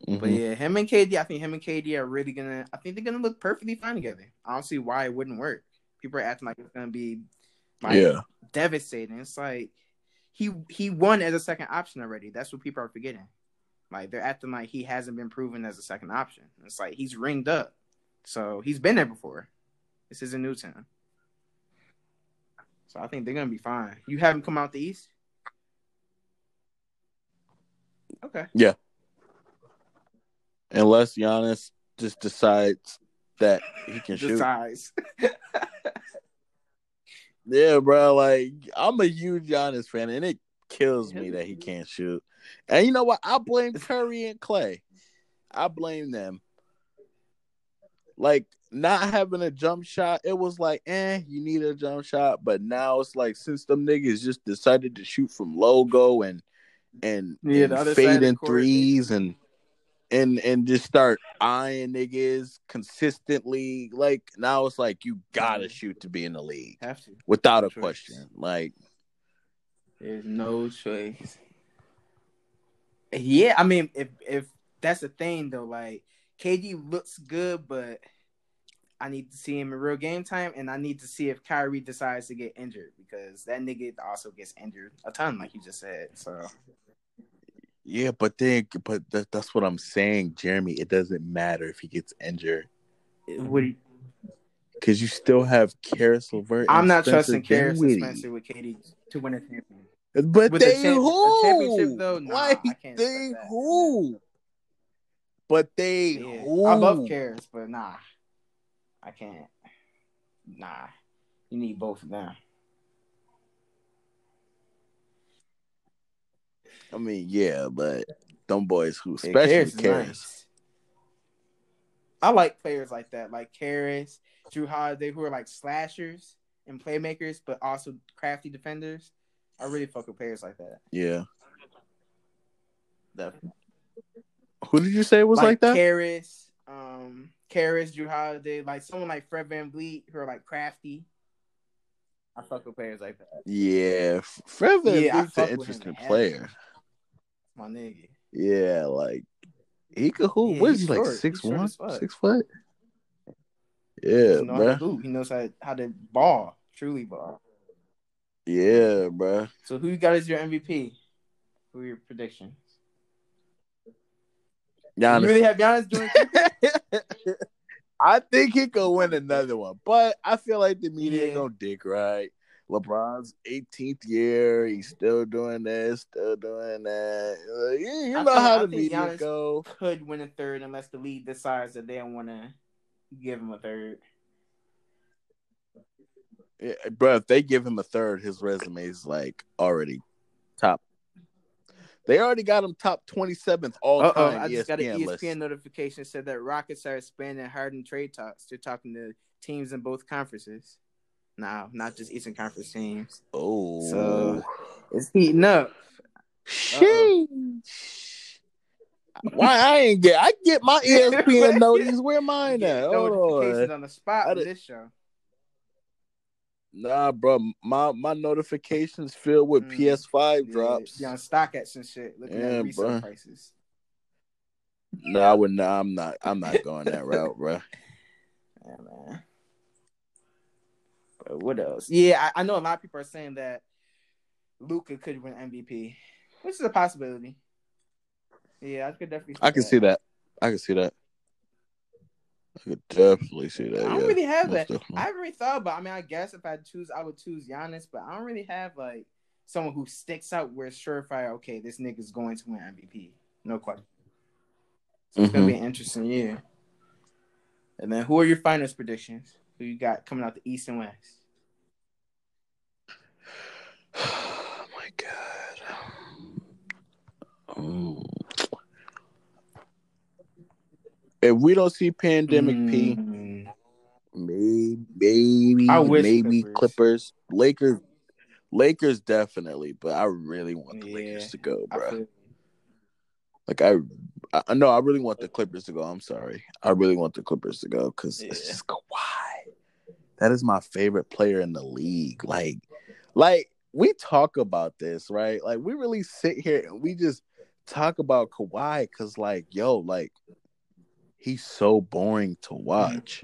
But Mhm. yeah, him and KD, I think him and KD are really gonna. I think they're gonna look perfectly fine together. I don't see why it wouldn't work. People are acting like it's gonna be like yeah, devastating. It's like he he won as a second option already. That's what people are forgetting. Like they're acting like he hasn't been proven as a second option. It's like he's ringed up, so he's been there before. This isn't new to him. So I think they're gonna be fine. You haven't come out the East. Okay. Yeah. Unless Giannis just decides that he can The shoot. size. Yeah, bro. Like I'm a huge Giannis fan, and it kills me that he can't shoot. And you know what? I blame Curry and Clay. I blame them. Like not having a jump shot, it was like, eh, you need a jump shot. But now it's like since them niggas just decided to shoot from logo and and, Yeah, and the other side of the fading threes and and and just start eyeing niggas consistently. Like now it's like you gotta shoot to be in the league Have to. without a Choice. question. Like There's no choice. Yeah, I mean, if if that's the thing though, like KD looks good, but I need to see him in real game time, and I need to see if Kyrie decides to get injured because that nigga also gets injured a ton, like you just said. So Yeah, but then, but that, that's what I'm saying, Jeremy. It doesn't matter if he gets injured what because you still have Caris LeVert. I'm not Spencer trusting Caris and Spencer with KD to win a champion. But With a they champ- a who? championship, though, nah, like I can't they who? But they Yeah. I love Caris, but nah, I can't. Nah, you need both of them. I mean, yeah, but them boys who, Yeah, especially Caris Caris. nice. I like players like that, like Caris, Jrue Holiday, who are like slashers and playmakers, but also crafty defenders. I really fuck with players like that. Yeah. Definitely. Who did you say it was like, that? Caris, um, Caris, Jrue Holiday, like someone like Fred VanVleet, who are like crafty. I fuck with players like that. yeah, Fred Van Yeah, I Vliet's fuck an interesting player. My nigga. Yeah, like he could who? Yeah, what is he like six one, six foot? He Yeah, knows how bruh. hoop. He knows how, how to ball, truly ball. Yeah, bruh. So who you got as your MVP? Who are your predictions? Giannis. You really have Giannis doing I think he could win another one, but I feel like the media Yeah. gonna dick right. LeBron's 18th year, he's still doing this, still doing that. Uh, You, you I know think- how I the media Giannis- go. could win a third unless the league decides that they don't want to give him a third. Yeah, bro, if they give him a third, his resume is like already top. They already got him top 27th all Uh oh, time I just got an ESPN ESPN list. notification said that Rockets are expanding Harden trade talks. They're talking to teams in both conferences. No, not just Eastern Conference teams. Oh, So- It's heating up. Sheesh. Why I ain't get? I get my ESPN notice. Where mine at? Hold Notifications on. on the spot I on this show. Nah, bro, my my notifications filled with Mm, PS5 Yeah, drops. Be on StockX and shit, looking Yeah, at resale bruh. prices. No, I would not. I'm not. I'm not going that route, bro. Yeah, man. But what else? Yeah, I, I know a lot of people are saying that Luka could win MVP, which is a possibility. Yeah, I could definitely. I can see that. I can see that. I could definitely see that. I don't yeah, really have that. definitely. I haven't really thought about. I mean, I guess if I choose, I would choose Giannis, but I don't really have like someone who sticks out where it's surefire. Okay, this nigga's going to win MVP. No question. So it's gonna be an interesting year. And then, who are your finals predictions? Who you got coming out the East and West? Oh my god. Oh. If we don't see pandemic P, Mm, maybe maybe I wish maybe Clippers. Clippers. Lakers Lakers definitely, but I really want the Yeah, Lakers to go, I bro. feel- Like I, I no, I really want the Clippers to go. I'm sorry, I really want the Clippers to go because it's just Kawhi. That is my favorite player in the league. Like, like we talk about this, right? Like we really sit here and we just talk about Kawhi because, like, yo, like, he's so boring to watch,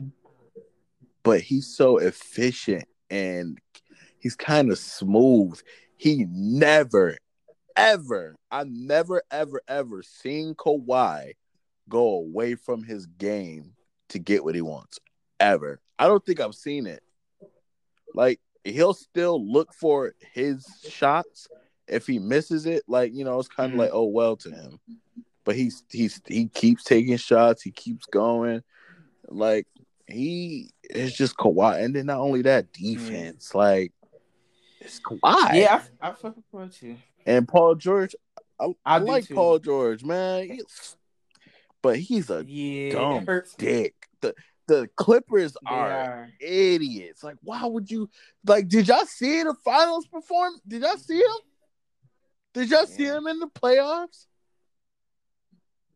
but he's so efficient and he's kind of smooth. He never, ever, I've never, ever, ever seen Kawhi go away from his game to get what he wants. Ever. I don't think I've seen it. Like, he'll still look for his shots. If he misses it, like, you know, it's kind of Mhm. like, oh well to him. But he's he's he keeps taking shots, he keeps going. Like he is just Kawhi. And then not only that, mm. defense. Like it's Kawhi. Yeah, I, I fuck with too. And Paul George, I, I, like too. Paul George, man. But he's a Yeah, dumb dick. The the Clippers are, are. idiots. Like, why would you like did y'all see the finals perform? Did y'all see him? Did y'all see him in the playoffs?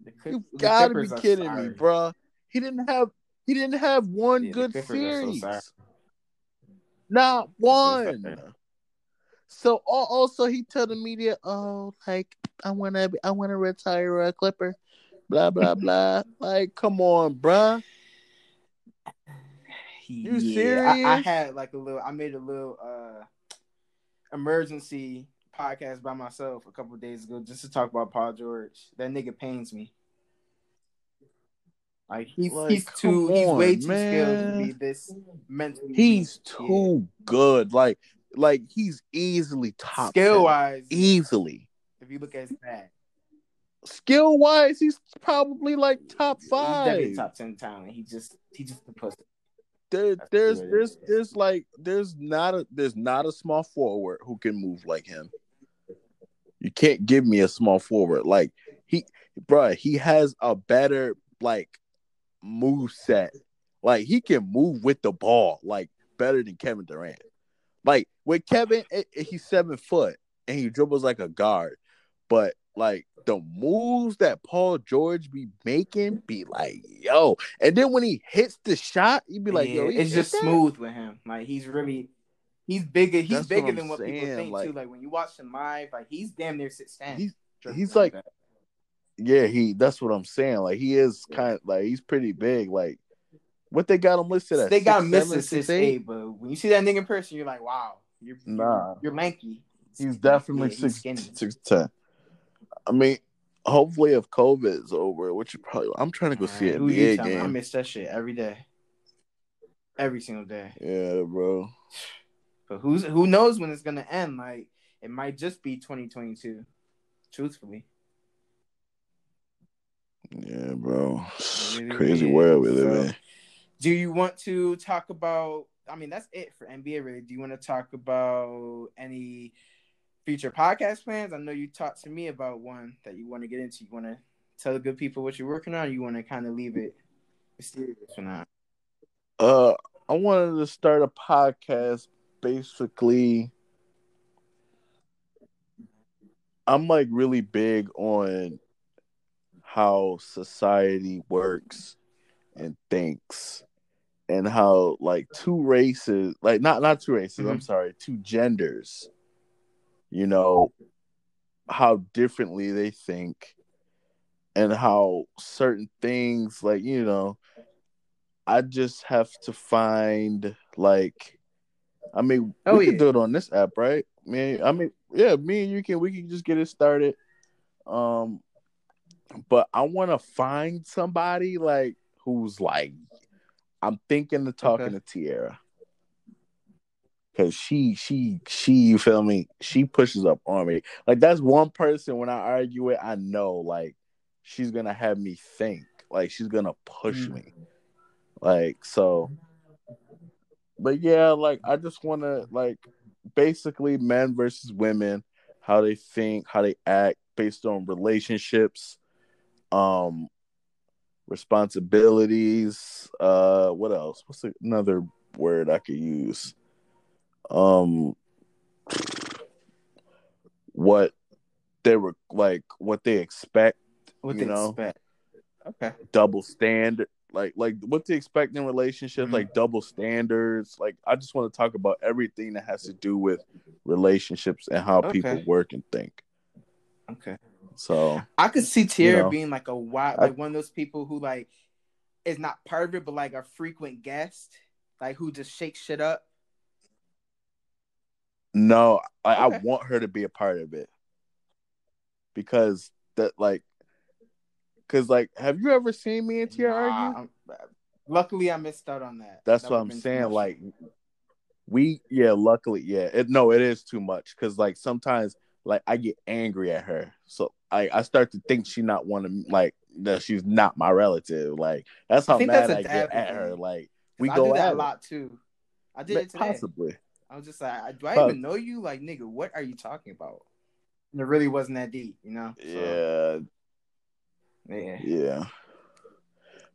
The Clip- You gotta be kidding me, bruh. He didn't have he didn't have one Yeah, good are so series. Not one. So also he tell the media, oh, like I wanna be, I wanna retire a Clipper, blah blah blah. like, come on, bruh. You Yeah, I, I had like a little. I made a little uh emergency podcast by myself a couple days ago just to talk about Paul George. That nigga pains me. Like he's Like, he's too come he's way on, too skilled to be this mentally. He's too good. Like, like he's easily yeah. top skill wise. easily. if you look at that. Skill wise, he's probably like top he's five. definitely top ten talent. He just he just the pussy. There, there's there's there's like there's not a there's not a small forward who can move like him. You can't give me a small forward like he, bruh, He has a better like move set. Like he can move with the ball like better than Kevin Durant. Like with Kevin, eh, eh, he's seven foot and he dribbles like a guard, but like the moves that Paul George be making be like, yo. And then when he hits the shot, you be like, yo, Yeah, he it's just that? smooth with him. Like he's really he's bigger. He's That's bigger I'm than what people think like- too. Like when you watch him live, like he's damn near six ten. He's he's like yeah, he that's what I'm saying. Like he is kind of like he's pretty big. Like what they got him listed at? they got 6'7", missing 6'8"? six eight, but when you see that nigga in person, you're like, wow, you're Nah. you're lanky. He's definitely Yeah, six skinny. six ten. I mean, hopefully if COVID is over, which you probably I'm trying to go see an NBA telling? I miss that shit every day, every single day. Yeah, bro. But who's who knows when it's gonna end? Like it might just be 2022. Truthfully, Yeah, bro. Really Crazy is. world we live So- in. do you want to talk about? I mean, that's it for NBA. Really, do you want to talk about any future podcast plans? I know you talked to me about one that you want to get into. You want to tell the good people what you're working on. Or you want to kind of leave it mysterious for now. Uh, I wanted to start a podcast. Basically, I'm like really big on how society works and thinks, and how like two races, like not not two races. I'm Mhm. sorry, two genders. You know how differently they think, and how certain things, like you know, I just have to find like I mean Oh, we can do it on this app, right? Man, I mean yeah, me and you can we can just get it started. Um but I wanna find somebody like who's like I'm thinking of talking Okay. to Tiara. Cause she she she you feel me? She pushes up on me. Like that's one person when I argue it, I know like she's gonna have me think. Like she's gonna push me. Like so but yeah, like I just wanna like basically men versus women, how they think, how they act based on relationships, um responsibilities, uh what else? What's another word I could use? Um what they were like what they expect What You they know? expect? Okay. double standard like like what they expect in relationships Mhm. like double standards like i just want to talk about everything that has to do with relationships and how people work and think Okay. So I could see Tierra know, being like a wild, I- like one of those people who like is not part of it, but like a frequent guest, like who just shakes shit up. No, I, I want her to be a part of it because that like, because like, have you ever seen me and Tierra Nah, argue? I'm- luckily, I missed out on that. That's That what I'm saying. Like, we yeah, luckily yeah. It no, it is too much because like sometimes like I get angry at her, so I I start to think she not want to like that she's not my relative. Like that's how think mad that's a I get at her. Like we I go do that at a lot too. I did it today. Possibly. I was just like, do I Poss- even know you? Like, nigga, what are you talking about? And it really wasn't that deep, you know? So, Yeah, yeah. yeah.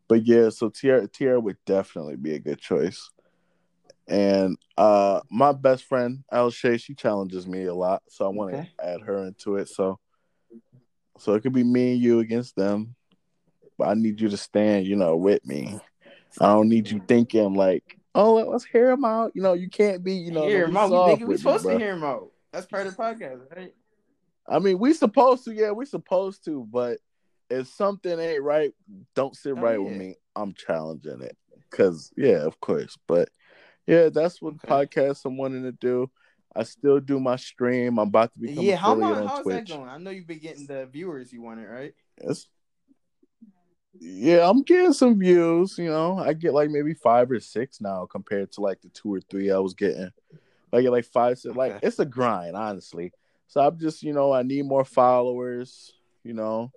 But yeah, so Tierra Tierra would definitely be a good choice. And uh my best friend Al Shay, she challenges me a lot, so I want to Okay. add her into it. So so it could be me and you against them. But I need you to stand, you know, with me. I don't need you thinking like, oh, let's hear him out. You know, you can't be, you know, hear him out. We, nigga, we supposed to bruh. hear him out. That's part of the podcast, right? I mean, we supposed to, yeah, we supposed to, but if something ain't right, don't sit Oh, right with me. I'm challenging it. Cause yeah, of course. But yeah, that's what Okay. podcast I'm wanting to do. I still do my stream. I'm about to become Yeah, how on How's that Twitch. going? I know you've been getting the viewers you wanted, right? It's- yeah, I'm getting some views. You know, I get like maybe five or six now compared to like the two or three I was getting. I get like five. six, Like it's a grind, honestly. So I'm just, you know, I need more followers. You know,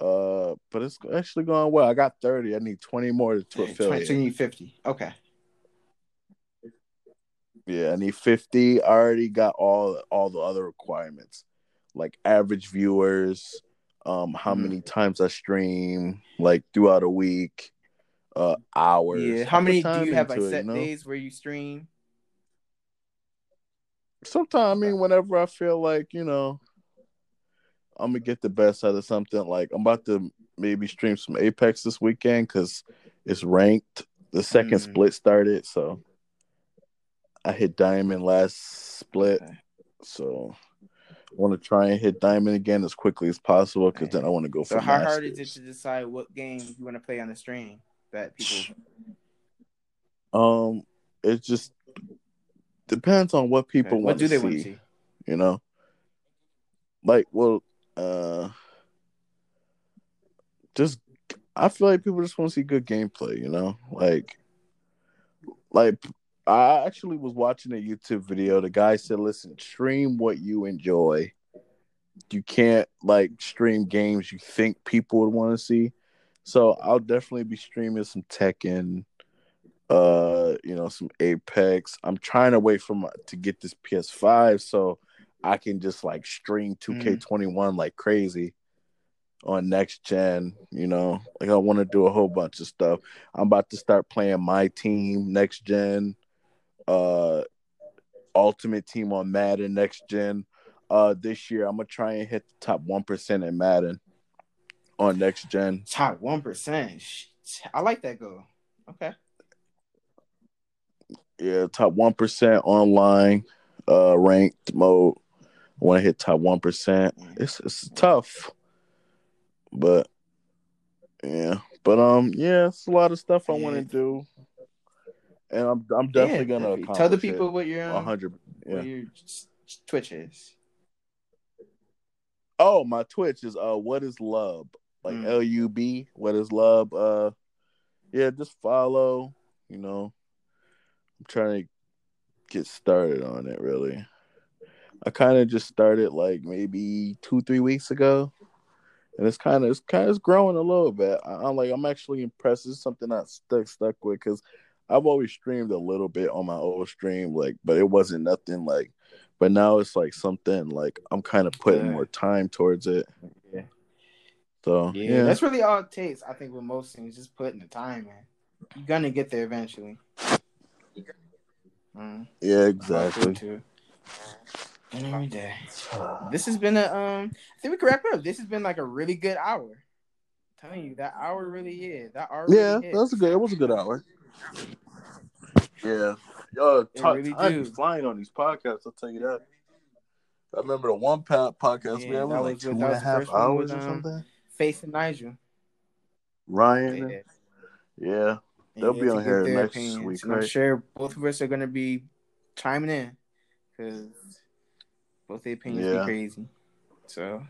uh, but it's actually going well. I got thirty. I need twenty more to, to Twenty, affiliate. so you need fifty. Okay. Yeah, I need fifty. I already got all all the other requirements, like average viewers, um, how Mhm. many times I stream, like throughout a week, uh, hours. Yeah. How many do you have like it, set you know? days where you stream? Sometimes, I mean, whenever I feel like you know, I'm gonna get the best out of something. Like I'm about to maybe stream some Apex this weekend because it's ranked. The second Mm. split started, so I hit diamond last split. Okay. So want to try and hit diamond again as quickly as possible because then I want to go So for how hard is it to decide what game you want to play on the stream that people? Um, it just depends on what people what want do to they see, want to see? You know, like well, uh, just I feel like people just want to see good gameplay. You know, like like I actually was watching a YouTube video. The guy said, "Listen, stream what you enjoy. You can't like stream games you think people would want to see." So I'll definitely be streaming some Tekken, uh, you know, some Apex. I'm trying to wait for my to get this PS5 so I can just like stream 2K21 like crazy on next gen. You know, like I want to do a whole bunch of stuff. I'm about to start playing my team next gen, uh, Ultimate Team on Madden next gen. Uh, this year I'm gonna try and hit the top one percent in Madden on next gen. Top one percent. I like that goal. Okay. Yeah, top one percent online, uh, ranked mode. I want to hit top one percent. It's it's tough, but yeah, but um, yeah, it's a lot of stuff I want to do, and I'm I'm definitely Yeah, gonna tell the people what your um, hundred. Yeah. what your Twitch is. Oh, my Twitch is uh, what is love? Like Mm. L U B. What is love? Uh, yeah, just follow. You know, I'm trying to get started on it. Really, I kind of just started like maybe two, three weeks ago, and it's kind of it's kind of growing a little bit. I, I'm like I'm actually impressed. It's something I stuck stuck with because I've always streamed a little bit on my old stream, like, but it wasn't nothing like. But now it's like something like I'm kind of putting Yeah. more time towards it. Yeah. So Yeah, yeah, that's really all it takes. I think with most things, just putting the time in. You're gonna get there eventually. Mm, yeah, exactly. And every day. This has been a um. I think we can wrap it up. This has been like a really good hour. I'm telling you, that hour really is. That hour. Yeah, that was a good. It was a good hour. Yeah, yo, It talk, really time do. flying on these podcasts. I'll tell you that. I remember the one po- podcast we Yeah, had was that like was two what- and that a was the half first one hours with, or um, something. Faith and Nigel. Ryan, Yeah. yeah, They'll Yeah, be on here next opinions. week, And I'm sure both of us are gonna be chiming in because both the opinions Yeah. be crazy. So,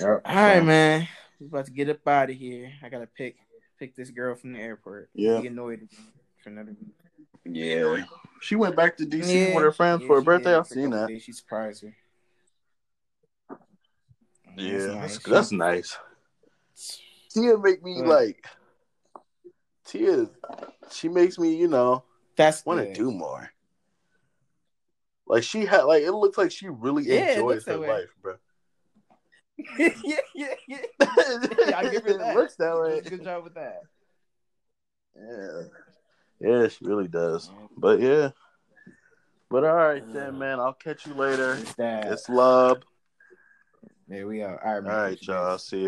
Yep. all right, man, we're about to get up out of here. I gotta pick pick this girl from the airport. Yeah. be annoyed again for another. Yeah, she went back to DC Yeah, with her friends yeah, for her birthday. did. I've seen that. days, She surprised her. Yeah, that's, nice. that's nice. Tia make me Good. like Tia. She makes me, you know, That's want to do more. Like she had, like it looks like she really Yeah, enjoys her life, bro. Yeah, yeah, yeah. yeah, I give It that. looks that way. Good job with that. Yeah, yeah, she really does. Mm-hmm. But yeah, but all right then, mm. man. I'll catch you later. It's. It's love. There we are. All right, man. right, y'all. See ya.